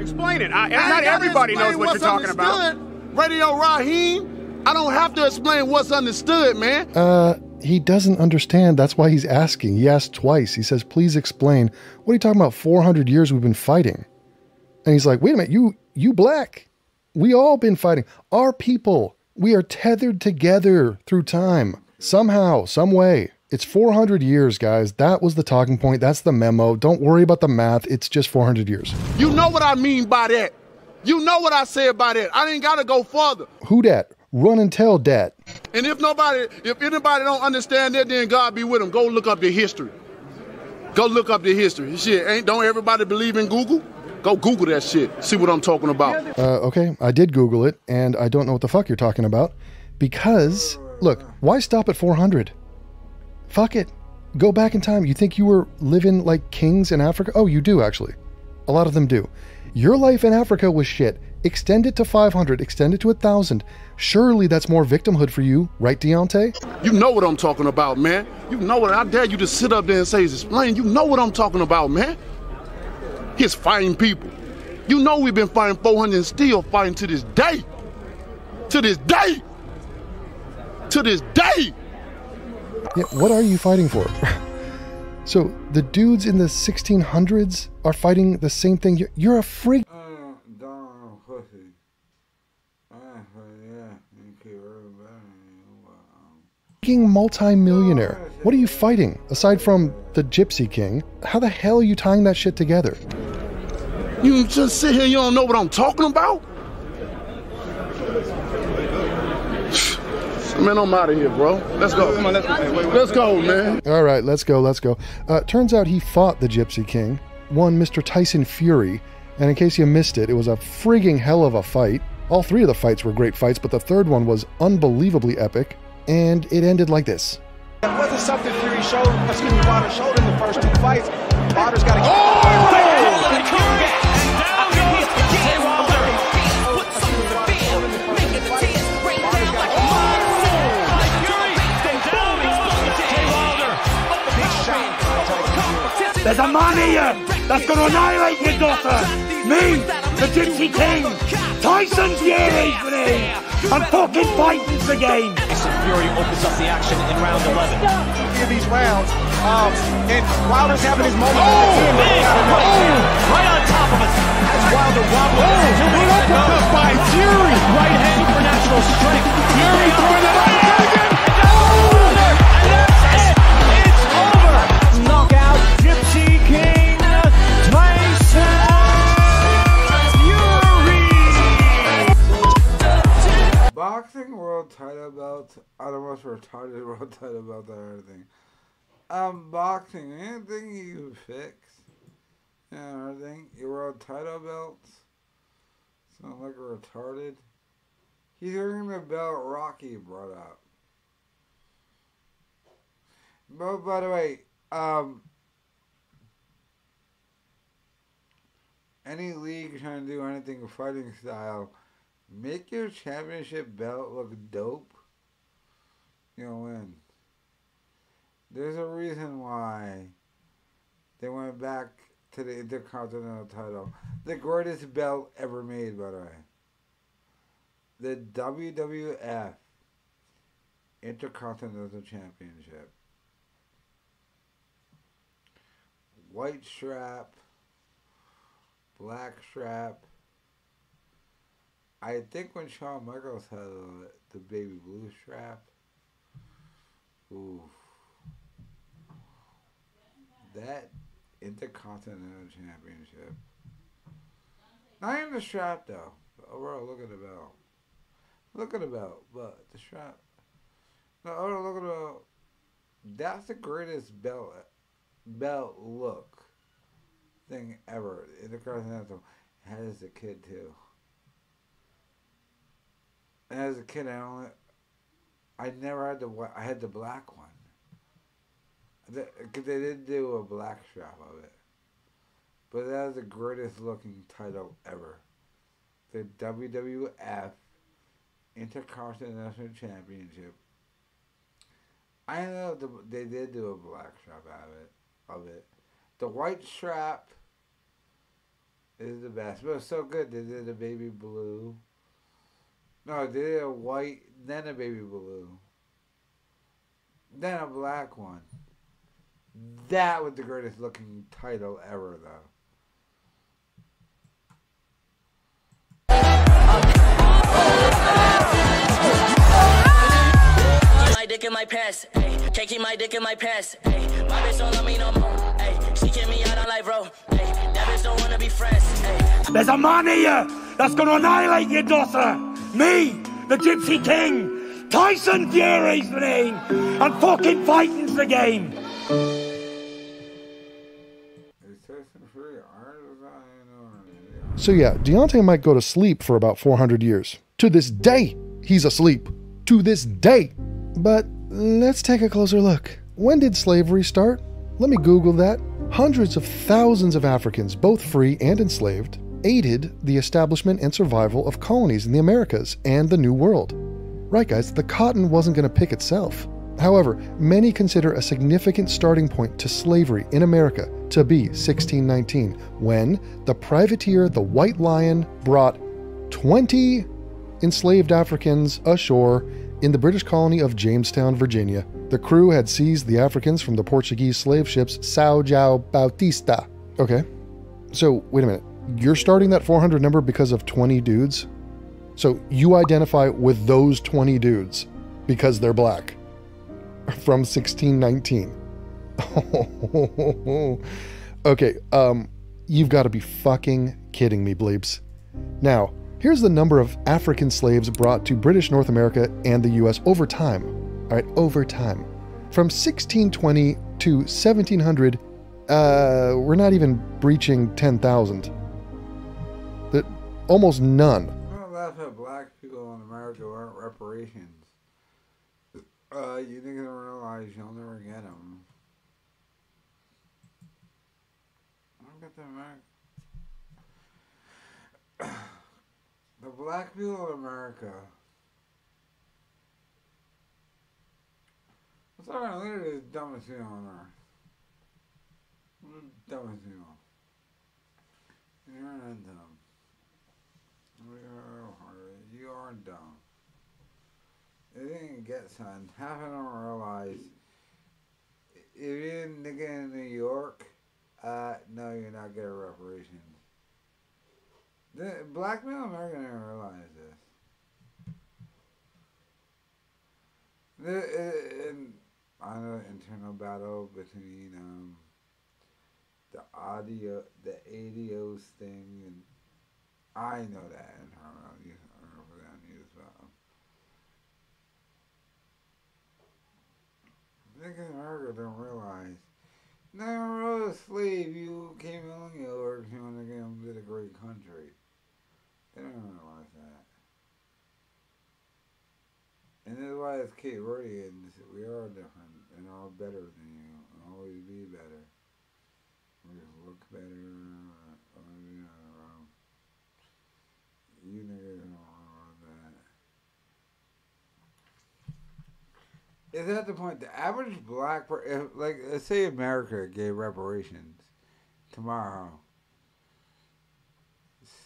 Explain it. I, I not everybody knows what you're talking about. Radio Raheem, I don't have to explain what's understood, man. Uh, he doesn't understand. That's why he's asking. He asked twice. He says, "Please explain. What are you talking about? 400 years we've been fighting." And he's like, "Wait a minute. You you black. We all been fighting. Our people. We are tethered together through time. Somehow, some way. It's 400 years, guys. That was the talking point. That's the memo. Don't worry about the math. It's just 400 years. You know what I mean by that. You know what I said by that. I ain't gotta go further. Who dat? Run and tell dat. And if nobody, if anybody don't understand that, then God be with them. Go look up the history. Go look up the history. Shit, ain't don't everybody believe in Google? Go Google that shit. See what I'm talking about. Uh, okay, I did Google it, and I don't know what the fuck you're talking about. Because, look, why stop at 400? Fuck it. Go back in time. You think you were living like kings in Africa? Oh, you do, actually. A lot of them do. Your life in Africa was shit. Extend it to 500, extend it to 1,000. Surely that's more victimhood for you, right, Deontay? You know what I'm talking about, man. You know what I dare you to sit up there and say, explain. You know what I'm talking about, man. He's fighting people. You know we've been fighting 400 and still fighting to this day. To this day. To this day. Yeah, what are you fighting for? so the dudes in the 1600s are fighting the same thing. You're, you're a freak. multi-millionaire. What are you fighting? Aside from the Gypsy King, how the hell are you tying that shit together? You just sit here, you don't know what I'm talking about? Man, I'm out of here, bro. Let's go. Come on, let's go. Let's go, man. All right, let's go, let's go. Uh, turns out he fought the Gypsy King, one Mr. Tyson Fury, and in case you missed it, it was a frigging hell of a fight. All three of the fights were great fights, but the third one was unbelievably epic, and it ended like this. That wasn't something Fury showed, excuse me, Wilder showed in the first two fights. Wilder's got to get. Oh! There's a man here that's going to annihilate your daughter. Me, the Gypsy King. Tyson Fury's name. I'm fucking fighting the game. Tyson Fury opens up the action in round 11. Few of these rounds, um, and Wilder's having his moment. Oh, big right, right on top of us. As Wilder wobbles. Oh, what uppercut by Fury. Right hand supernatural strength. Fury throwing it out again. Boxing world title belt, almost retarded [laughs] world title belt or everything. Um, boxing, anything you fix, you know, everything, your world title belts, sound like a retarded. He's wearing the belt Rocky brought up. But by the way, um, any league trying to do anything fighting style, make your championship belt look dope. You'll win. There's a reason why they went back to the Intercontinental title. The greatest belt ever made, by the way. The WWF Intercontinental Championship. White strap, black strap. I think when Shawn Michaels had uh, the baby blue strap, ooh, that Intercontinental Championship. Not even the strap though. Overall, look at the belt. Look at the belt, but the strap. No, overall, look at the belt. That's the greatest belt belt look thing ever. Intercontinental had as a kid too. As a kid, I only, I never had the whi- I had the black one. The- they did do a black strap of it, but that was the greatest looking title ever. The WWF Intercontinental Championship. I know the, they did do a black strap of it. Of it, the white strap is the best. But it's so good. They did a baby blue. No, they did a white, then a baby blue, then a black one. That was the greatest looking title ever, though. my dick in my pants. Ayy, can't keep my dick in my pants. Ayy, my bitch don't love me no more. Ayy, she kick me out on live row. Ayy, that bitch don't wanna be friends. Ayy, There's a man here that's going to annihilate your daughter. Me, the Gypsy King. Tyson Fury's the name. I'm fucking fighting the game. So yeah, Deontay might go to sleep for about 400 years. To this day, he's asleep. To this day. But let's take a closer look. When did slavery start? Let me Google that. Hundreds of thousands of Africans, both free and enslaved, aided the establishment and survival of colonies in the Americas and the New World. Right, guys, the cotton wasn't going to pick itself. However, many consider a significant starting point to slavery in America to be 1619, when the privateer the White Lion brought 20 enslaved Africans ashore in the British colony of Jamestown, Virginia. The crew had seized the Africans from the Portuguese slave ships Sao João Bautista. Okay, so wait a minute. You're starting that 400 number because of 20 dudes? So you identify with those 20 dudes because they're black. [laughs] from 1619. [laughs] okay, um, you've got to be fucking kidding me, bleeps. Now, here's the number of African slaves brought to British North America and the US over time. All right, over time. From 1620 to 1700, uh, we're not even breaching 10,000. Almost none. Don't laugh at black people in America who aren't reparations. Uh, you don't realize you'll never get them. Look at the the black people in America. What's our literally the dumbest thing on earth? The dumbest on? You're not dumb. You are- You dumb. It didn't get son. Half of them realize if you're a nigga in New York, uh, no, you're not getting reparations. The black male American didn't realize this. The, uh, and I know the internal battle between um, the audio, the ADOs thing, and I know that. You I know if that news in America don't realize. Never wrote a slave you came along New York you want to the great country. They don't realize that. And that's why as Cape Verdeans, we are different and all better than you. And always be better. We look better. Or, you know, um, you niggas don't realize that. Is that the point? The average black, if, like, let's say America gave reparations tomorrow.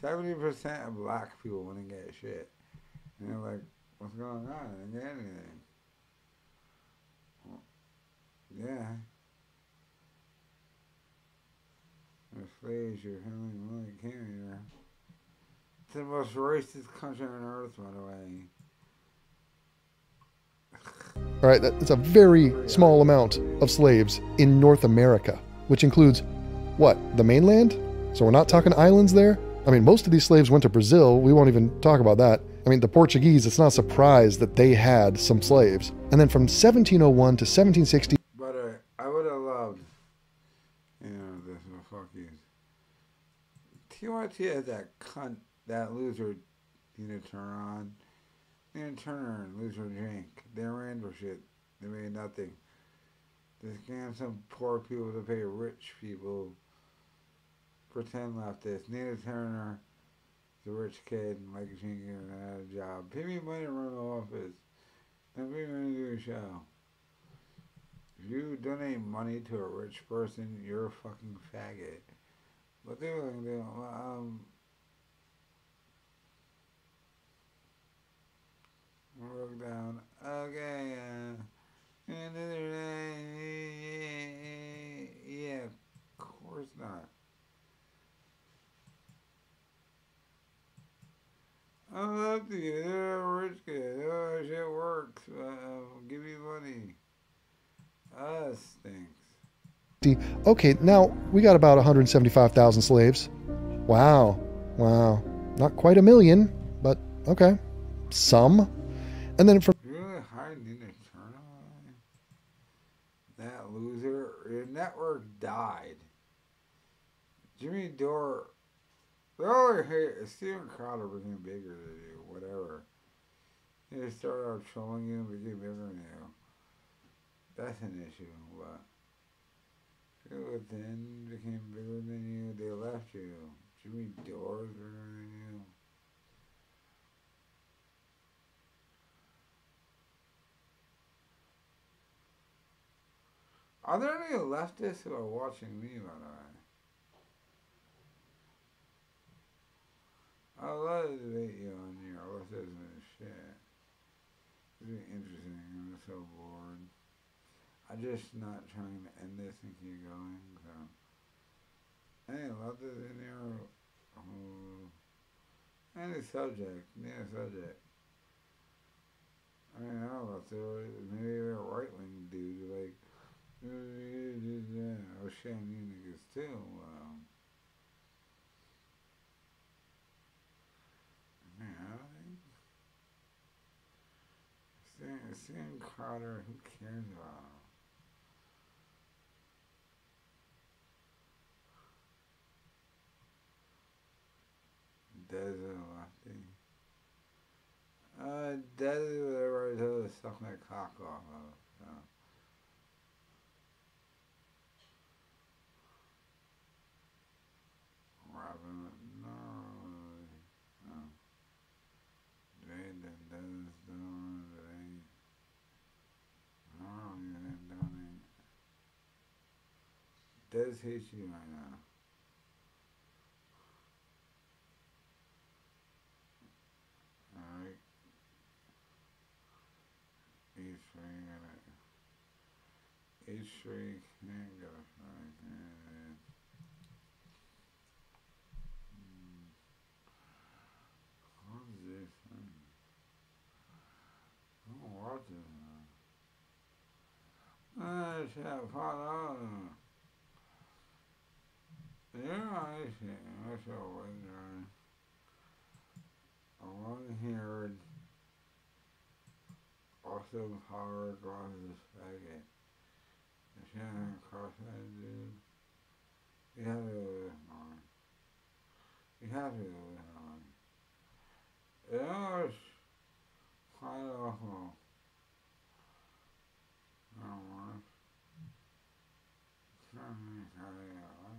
Seventy percent of black people wouldn't get shit, and they're like, "What's going on? I didn't get anything." Well, yeah. The slaves, your family really came here. It's the most racist country on earth, by the way. All right, that's a very small amount of slaves in North America, which includes what? The mainland? So we're not talking islands there? I mean, most of these slaves went to Brazil. We won't even talk about that. I mean, the Portuguese, it's not a surprise that they had some slaves. And then from 1701 to 1760, But uh, I would have loved, you know, this will fuck you. TYT has that cunt, that loser, Tina Turner Turner and loser Jank. They ran for shit. They made nothing. They scam some poor people to pay rich people. Pretend leftist. Nina Turner, the rich kid, and Mike Jenkins had a job. Pay me money to run the office. Then pay me to do a show. If you donate money to a rich person, you're a fucking faggot. But they were like, um, broke down. Okay, uh, yeah, of course not. I love you. They're a rich kid. Oh, shit works. Uh, give me money. Us stinks. okay, now we got about 175,000 slaves. Wow, wow. Not quite a million, but okay. Some. And then from really hired Nina Turner? That loser. Your network died. Jimmy Dore. They all hate Steven Crowder became bigger than you, whatever. They started out trolling you and became bigger than you. That's an issue, but people within became bigger than you, they left you. Jimmy Dore is bigger than you. Are there any leftists who are watching me, by the way? I love to debate you on your leftism and shit. It'd be interesting. I'm so bored. I'm just not trying to end this and keep going, so. Any leftists in here who. Any subject, any subject. I mean, I don't know if they're maybe they're right wing dude like oh shame you. Um, Sam, Sam Carter, who cares about him? Desert Lefty. Uh, Desert, whatever I told to suck my cock off of. No, no. They did this, doing they. No, didn't donate. Des hates you right now. Alright. Each three gonna each three can go like that. Hmm. What is this thing? I don't watch this Ah. Yeah, I see. I saw one guy. A long-haired, awesome power glasses faggot. And Shannon cross-eyed dude. You have to go this on. You have to go this on. It was quite awful. I was. Trying to carry on.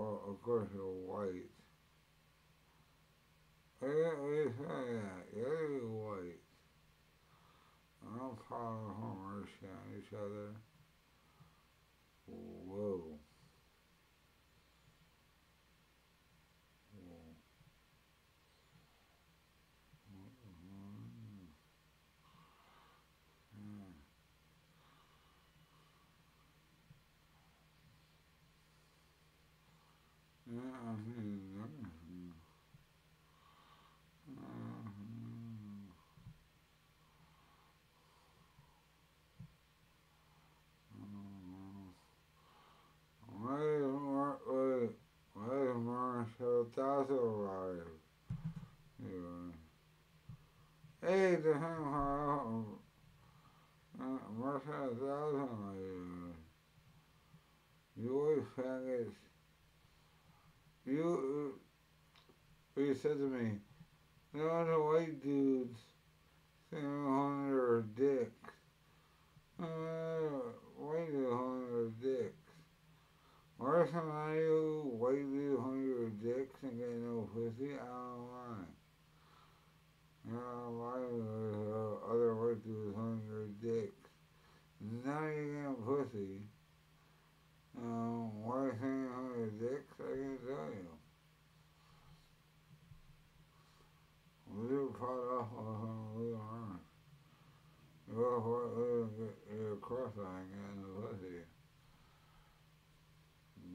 Or of course you're white. Yeah, we say that. Yeah, you're white. I'm proud of home on each other. Whoa. Yeah. Yeah, I mean, everything. Mhm. Mhm. Wait, wait, wait, wait, The him, how, Marshall, that's alright. You. You, uh, said to me, no, the white dudes sitting on their dicks. Uh, white dudes on their dicks. You, white dudes on your dicks and get no pussy, I don't why. You know, why uh, other white dudes on your dicks. Now you getting pussy. Um, why hang on your dicks? I can tell you. We were caught off on we were on. You're, cross-eying in the pussy.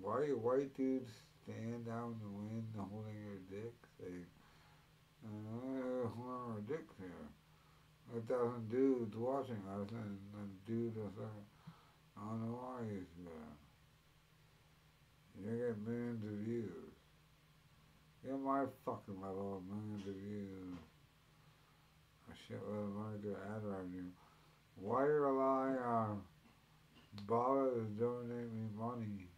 Why you white dudes stand out in the wind holding your dicks? They, uh, holding our dicks here. A thousand dudes watching us and the dude was like, I don't know why he's there. You get millions of views. Get my fucking level of millions of views. i A of money to ad revenue. Why rely on Baba to donate me money?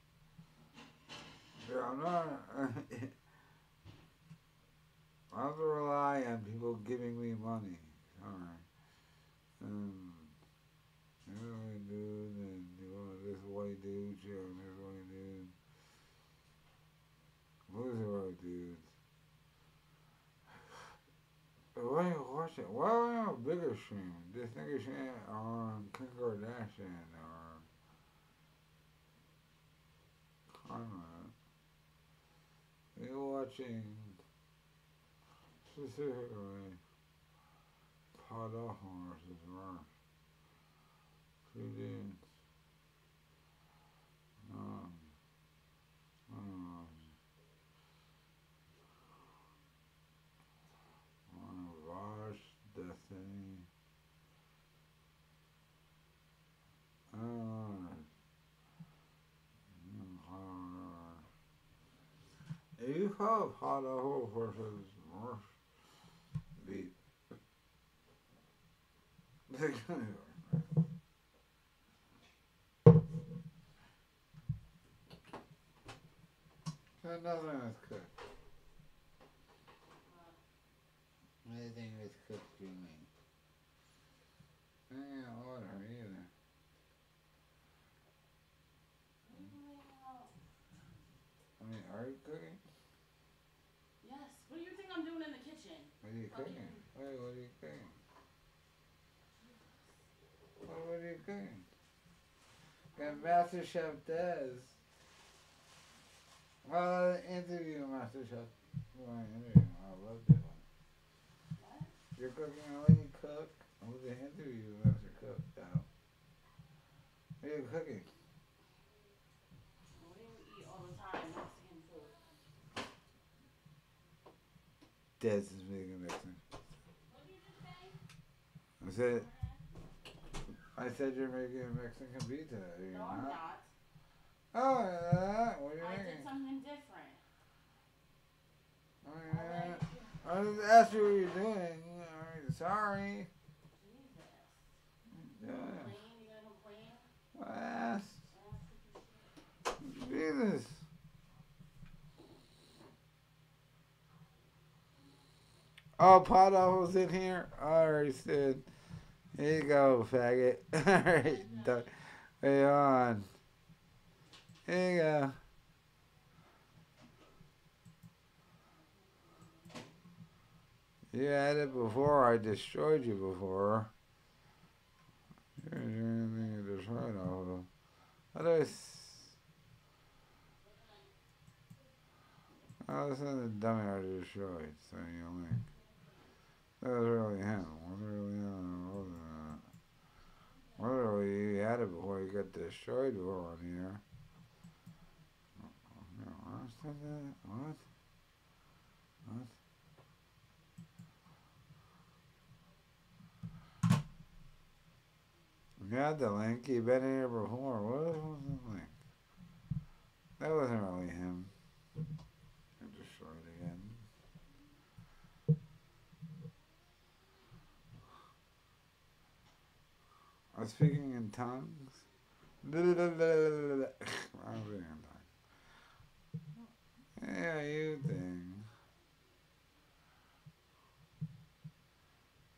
Yeah, I'm not. [laughs] I have to rely on people giving me money. Alright. Um, this white dude and you know, this white dude, yeah, and this white dude. Who's [sighs] the white dudes? why are you watching? Why are we on a bigger stream? This nigga stream on Kim Kardashian or Conrad. We're watching specifically Pod Awful versus Rush. Two dudes. Um, um, one Vosh, Destiny. Uh, you have had a whole versus Rush beat. Nothing was cooked. Anything was cooked, you mean? I didn't order either. I mean, are you cooking? Yes. What do you think I'm doing in the kitchen? What are you What are you cooking? What, what are you cooking? Got Master Chef Des. Well, interview Master Chef. You want to interview? I love that one. You're cooking, I let you cook. I was an interview Master Cook. Now. What are you cooking? What. Des is making Mexican. I said, I said you're making a Mexican pizza. Are you No, I'm not? not. Oh, yeah. What are you I making? did something different. Oh, yeah. I just asked you what you're doing. Alright, sorry. Yeah. Complain? You gonna complain? I asked. Jesus. Oh, Pothole was in here? Alright, said. Here you go, faggot. [laughs] Alright. Hey, on. Here you go. You had it before. I destroyed you before. You're doing anything to destroy all of them. I? s- Oh, this is the dummy I destroyed. So you link. That was really him. Was it really him? Or wasn't it? Literally, you had it before you got destroyed before on here. What? What? You had the link. You've been here before. What was the link? That wasn't really him. I destroyed again. I was speaking in tongues. I was speaking in tongues. Yeah, you thing.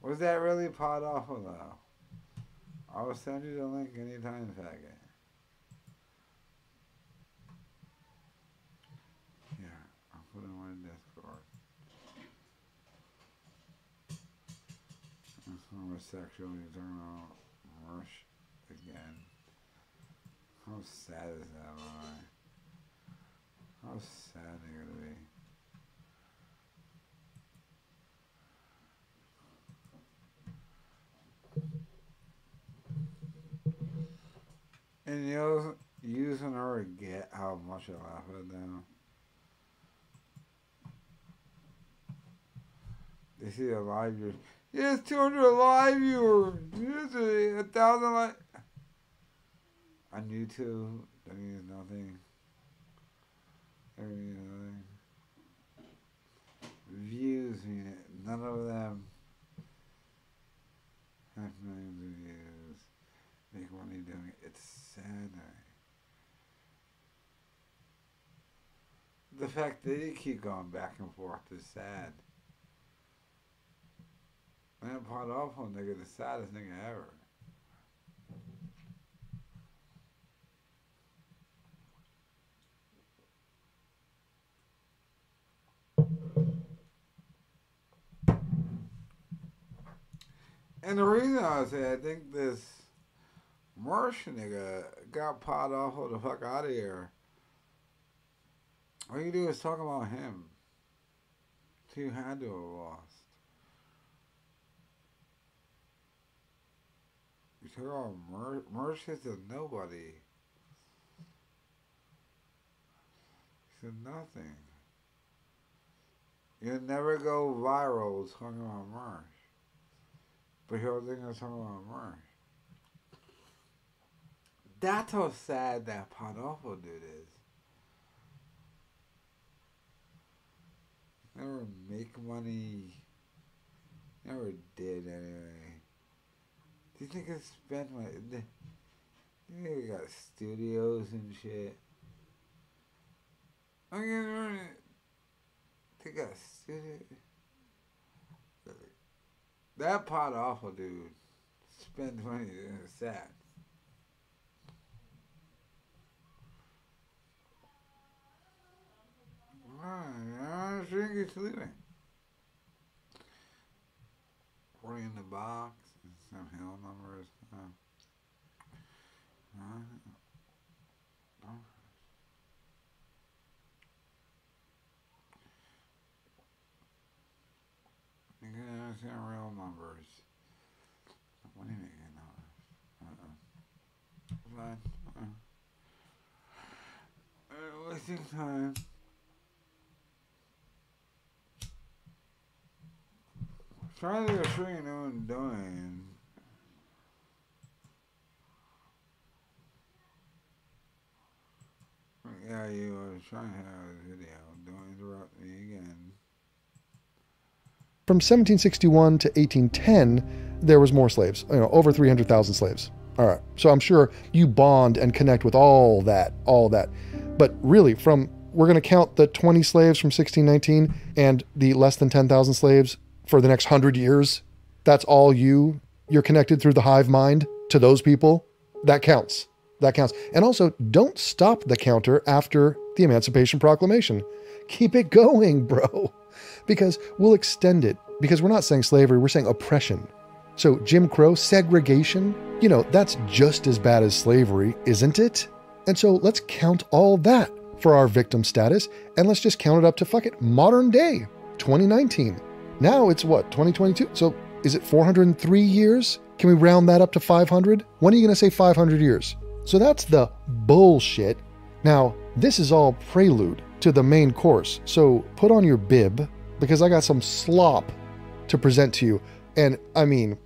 Was that really Pod Awful though? I will send you the link anytime, faggot. Yeah, I'll put it on Discord. This homosexual eternal rush again. How sad is that lie? How sad they're gonna be. And you using her to get how much I laugh at them. They see a live viewers. Yes, 200 live viewers. Yes, a thousand live. On YouTube, that means nothing. That means nothing. Views mean it. None of them have millions of views. Make money doing it. It's sad. The fact that they keep going back and forth is sad. Man, Pod Awful nigga, the saddest nigga ever. And the reason I say I think this Mersh nigga got pot off of the fuck out of here. All you do is talk about him. Two had to You talk Mer- Mersh is nobody. He's a nothing. You'll never go viral talking about Mersh. But he'll think I'm talking about Mersh. That's how sad that Pod Awful dude is. Never make money. Never did anyway. These niggas spend my. They, they got studios and shit. I mean, they got studios. That Pod Awful dude spends money in a sad. Alright, drink is leaving. Forty in the box hill numbers. Uh, uh, oh. You can understand real numbers. What do you mean? Uh-uh. Fine. Uh-uh. Uh, wasting time. Trying to get you what I'm doing. Yeah, you was trying to have a video. Don't interrupt me again. From 1761 to 1810, there was more slaves, you know, over 300,000 slaves. All right. So I'm sure you bond and connect with all that, all that. But really, from we're going to count the 20 slaves from 1619 and the less than 10,000 slaves for the next 100 years. That's all you. You're connected through the hive mind to those people. That counts. That counts. And also, don't stop the counter after the Emancipation Proclamation. Keep it going, [laughs] bro. Because we'll extend it. Because we're not saying slavery, we're saying oppression. So, Jim Crow, segregation, you know, that's just as bad as slavery, isn't it? And so let's count all that for our victim status and let's just count it up to fuck it, modern day, 2019. Now it's what, 2022? So is it 403 years? Can we round that up to 500? When are you going to say 500 years? So that's the bullshit. Now, this is all prelude to the main course. So put on your bib because I got some slop to present to you. And I mean,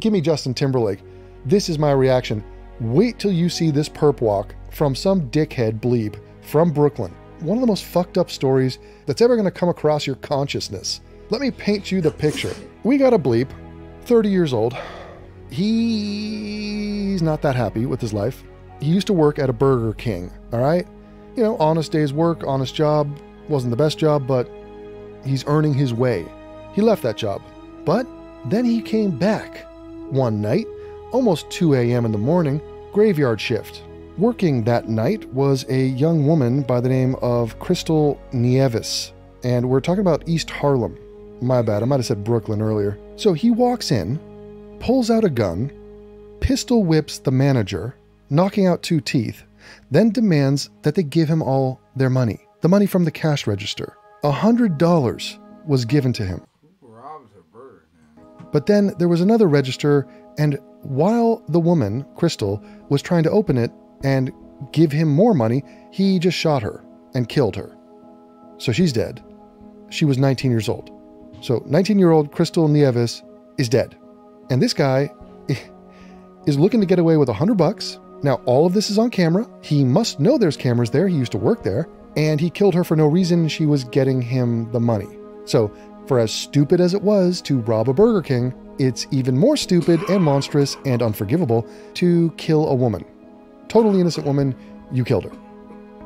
give me Justin Timberlake. This is my reaction. Wait till you see this perp walk from some dickhead bleep from Brooklyn. One of the most fucked up stories that's ever going to come across your consciousness. Let me paint you the picture. We got a bleep, 30 years old. He's not that happy with his life. He used to work at a Burger King, all right? You know, honest day's work, honest job. Wasn't the best job, but he's earning his way. He left that job. But then he came back. One night, almost 2 a.m. in the morning, graveyard shift. Working that night was a young woman by the name of Crystal Nieves. And we're talking about East Harlem. My bad, I might have said Brooklyn earlier. So he walks in, pulls out a gun, pistol whips the manager, knocking out two teeth, then demands that they give him all their money, the money from the cash register. A hundred dollars was given to him. But then there was another register, and while the woman, Crystal, was trying to open it and give him more money, he just shot her and killed her. So she's dead. She was 19 years old. So 19 year old Crystal Nieves is dead. And this guy is looking to get away with a 100 bucks. Now, all of this is on camera. He must know there's cameras there. He used to work there. And he killed her for no reason. She was getting him the money. So, for as stupid as it was to rob a Burger King, it's even more stupid and monstrous and unforgivable to kill a woman. Totally innocent woman, you killed her.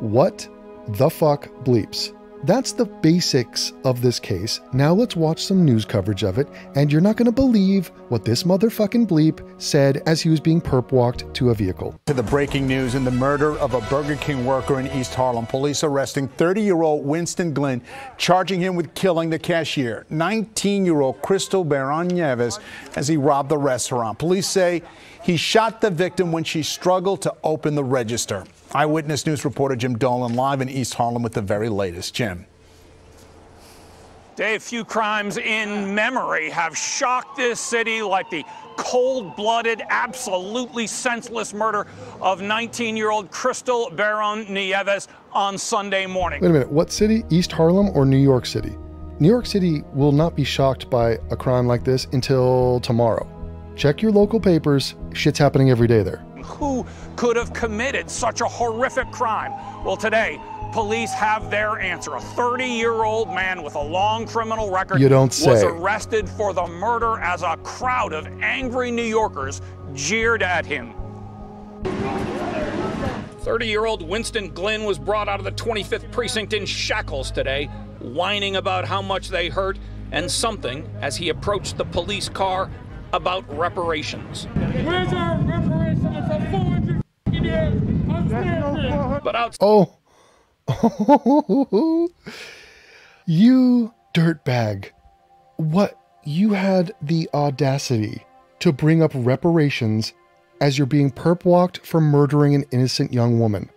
What the fuck bleeps? That's the basics of this case. Now let's watch some news coverage of it, and you're not going to believe what this motherfucking bleep said as he was being perp walked to a vehicle. To the breaking news in the murder of a Burger King worker in East Harlem. Police arresting 30 year old Winston Glenn, charging him with killing the cashier, 19 year old Crystal Baron Nieves, as he robbed the restaurant. Police say he shot the victim when she struggled to open the register. Eyewitness News reporter Jim Dolan live in East Harlem with the very latest. Jim. Dave, few crimes in memory have shocked this city like the cold blooded, absolutely senseless murder of 19 year old Crystal Baron Nieves on Sunday morning. Wait a minute, what city? East Harlem or New York City? New York City will not be shocked by a crime like this until tomorrow. Check your local papers, shit's happening every day there. Who could have committed such a horrific crime? Well, today, police have their answer. A 30 year old man with a long criminal record You don't was arrested for the murder as a crowd of angry New Yorkers jeered at him. 30 year old Winston Glenn was brought out of the 25th precinct in shackles today, whining about how much they hurt and something as he approached the police car about reparations. Where's our reparations for 400 years? I'm standing. But out Oh. [laughs] you dirtbag. What? You had the audacity to bring up reparations as you're being perp walked for murdering an innocent young woman.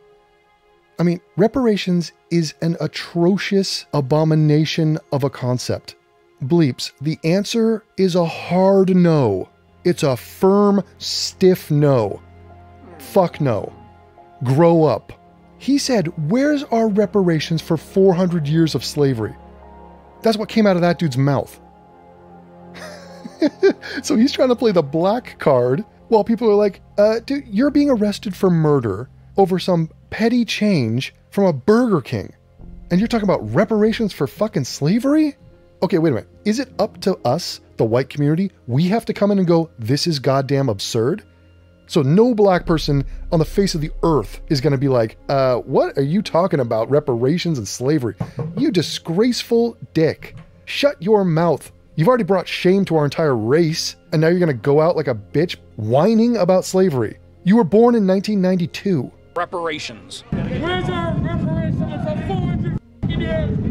I mean, reparations is an atrocious abomination of a concept. Bleeps, the answer is a hard no. It's a firm, stiff no. Fuck no. Grow up. He said, Where's our reparations for 400 years of slavery? That's what came out of that dude's mouth. [laughs] so he's trying to play the black card while people are like, uh, dude, you're being arrested for murder over some petty change from a Burger King. And you're talking about reparations for fucking slavery? Okay, wait a minute. Is it up to us, the white community? We have to come in and go, this is goddamn absurd? So no black person on the face of the earth is going to be like, uh, what are you talking about? Reparations and slavery. You disgraceful dick. Shut your mouth. You've already brought shame to our entire race, and now you're going to go out like a bitch whining about slavery. You were born in 1992. reparations. Where's our reparations for 400 years?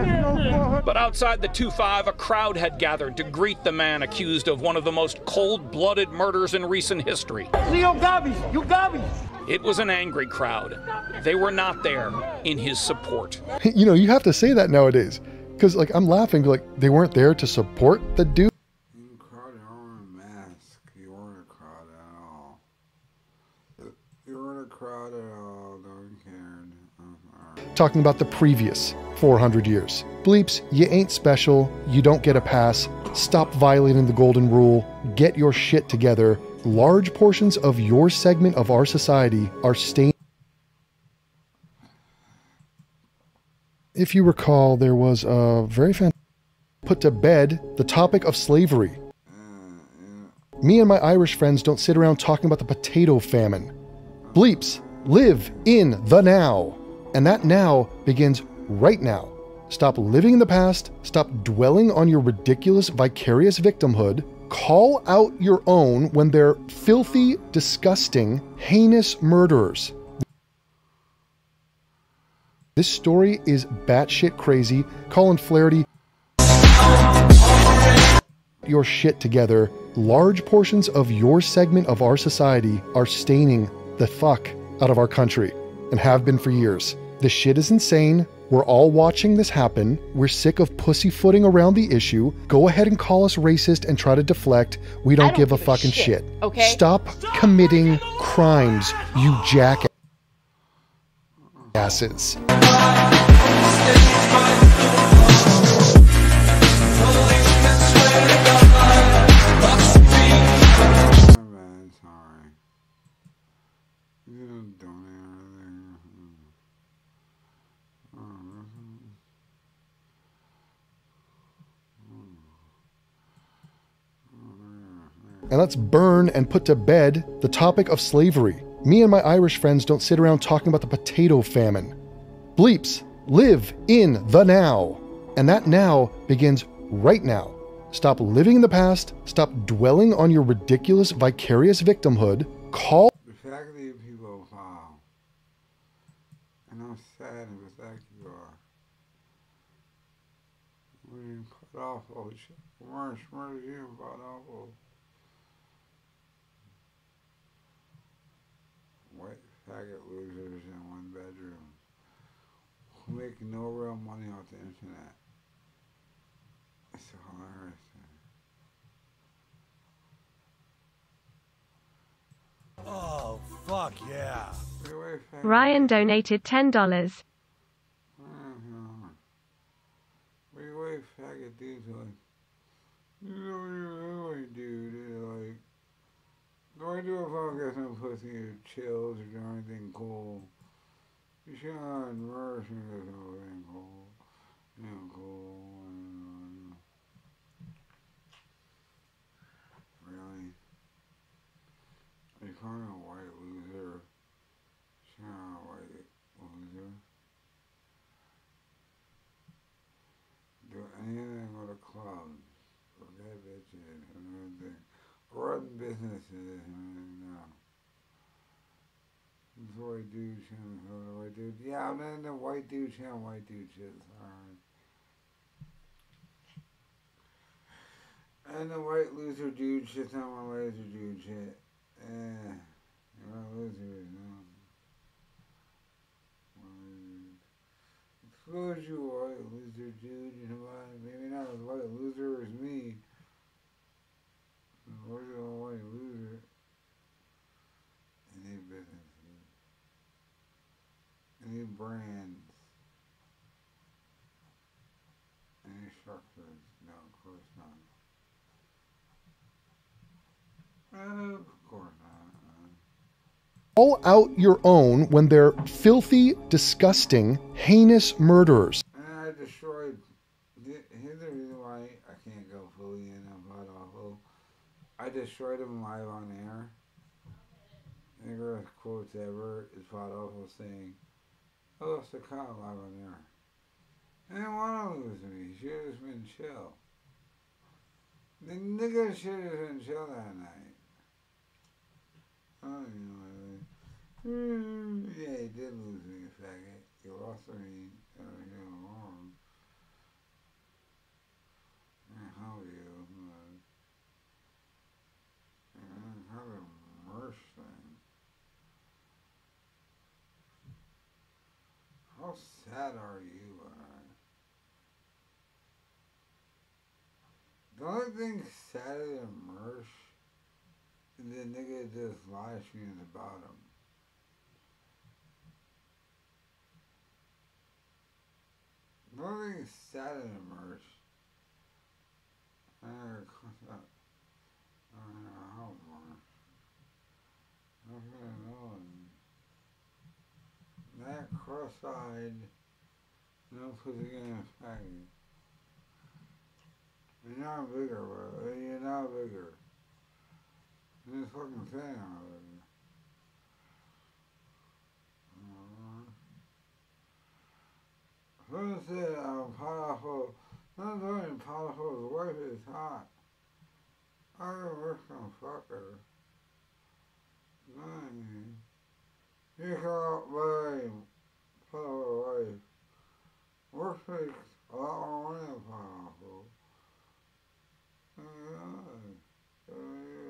I'm standing. But outside the 2 5, a crowd had gathered to greet the man accused of one of the most cold blooded murders in recent history. Leo Gabby, you Gabby. It was an angry crowd. They were not there in his support. you know, you have to say that nowadays. Because, like, I'm laughing, like, they weren't there to support the dude. You weren't a crowd at all. You weren't a crowd at all. No one cared. Talking about the previous 400 years. Bleeps, you ain't special. You don't get a pass. Stop violating the golden rule. Get your shit together. Large portions of your segment of our society are staying. If you recall, there was a very fan put to bed the topic of slavery. Me and my Irish friends don't sit around talking about the potato famine. Bleeps, live in the now. And that now begins right now. Stop living in the past, stop dwelling on your ridiculous vicarious victimhood. Call out your own when they're filthy, disgusting, heinous murderers. This story is batshit crazy. Colin Flaherty, your shit together. Large portions of your segment of our society are staining the fuck out of our country and have been for years. This shit is insane. We're all watching this happen. We're sick of pussyfooting around the issue. Go ahead and call us racist and try to deflect. We don't, don't give, a give a fucking shit, shit. okay? Stop committing crimes, you jackasses. And let's burn and put to bed the topic of slavery. Me and my Irish friends don't sit around talking about the potato famine. Bleeps, Live in the now. And that now begins right now. Stop living in the past. Stop dwelling on your ridiculous, vicarious victimhood. Call. The fact that you people fall. And I'm sad and the fact you are. When cut off all shit. Weren't you off all. White faggot losers in one bedroom. Who make no real money off the internet. It's hilarious. Oh, fuck yeah. Ryan donated $10. Uh-huh. Wait, wait, faggot dudes like, you know what you really do, dude, like, do I do I get some pussy or chills or do anything cool? You should not immerse me with something cool. You know, cool. and, uh, Really? You calling me a white loser? She's not a white loser. Do anything with a club. Forget bitches. Run businesses and no. This white dude shouldn't go to white dude. Yeah, I'm in the white dude channel, white dude shit. Alright. And the white loser dude shit's on my laser dude shit. Eh. A loser, no. Expose you, white loser dude. You know what? Maybe not as white loser as me. Where's the white loser? Any businesses. Any brands. Any structures. No, of course not. Uh, of course not. Call out your own when they're filthy, disgusting, heinous murderers. And I destroyed. Here's the reason why I can't go fully in Awful. I destroyed him live on air. The greatest quotes ever is Pod Awful saying, I lost the cop live on air. I didn't want to lose me. He should have been chill. The nigga should have been chill that night. Oh, you know, like, mm, yeah, he did lose me, faggot. You lost me. Uh, you know, wrong. And how you, uh, and how to merge thing. How sad are you, uh? The only thing sadder than Mersh the just about him. The thing sadder than Mersh. I don't know how don't know. That cross-eyed, no pussy in a faggot. You're not bigger, bro. You're not bigger. Just fucking saying already. Someone said I'm powerful. Not only Pod Awful, his wife is hot. I can work on fuck her. Nine. You cannot blame Pod Awful wife. Work takes a lot more money powerful. Pod Awful.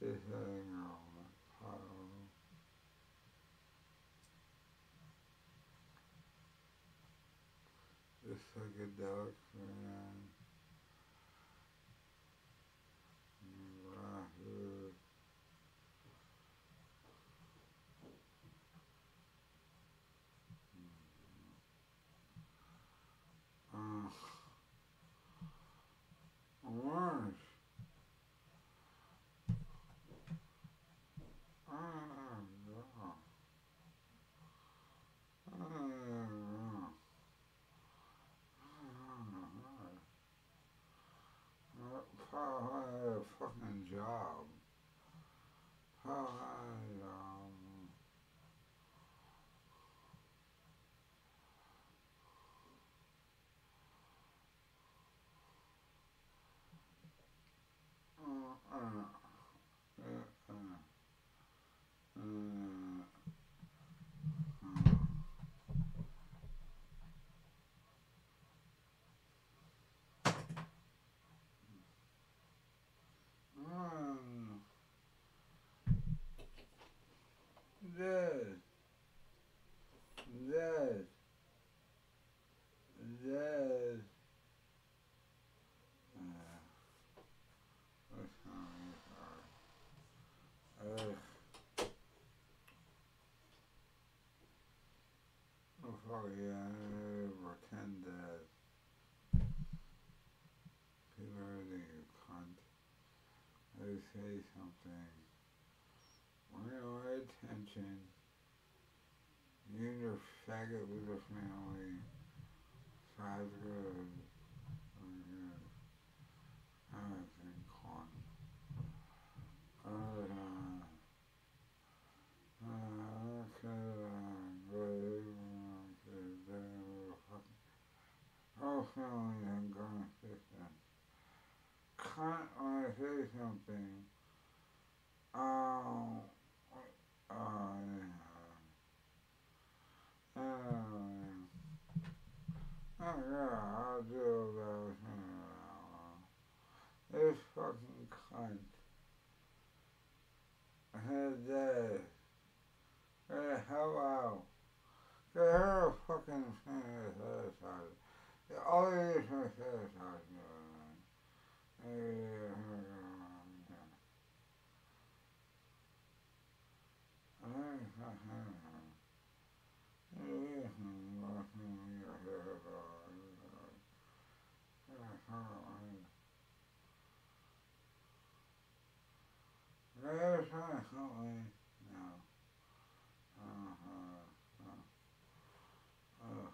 This thing on Pod Awful. This psychedelic man. Wahoo. Uh, orange. Ah, yeah. Ah, yeah. Ah, This. This. This. Uh, what's wrong with her? Ugh. Oh, fuck yeah, I pretend that people are think you cunt. I say something. Bring our attention. You and little family. Sounds good. Sounds good. I think cunt. Uh, uh, uh. Oh, gonna fix that. Can't I say something? Oh, uh, uh, oh yeah, I'll do that. This fucking cunt. Had that. Get the hell out. Get her fucking suicide. All these are suicide. Something. No. Uh, uh.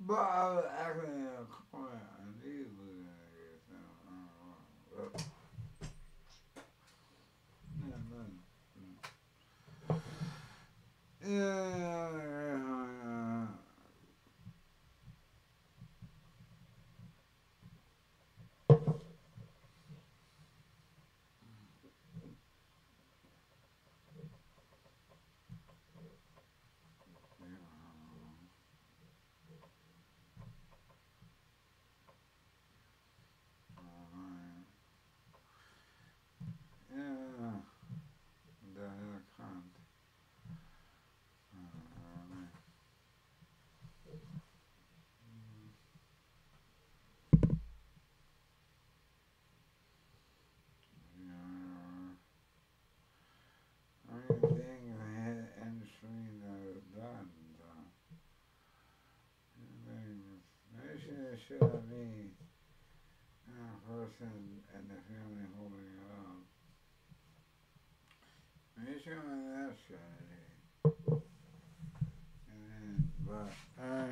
But should be a person and the family holding it up. Make sure my left strategy. And then, but I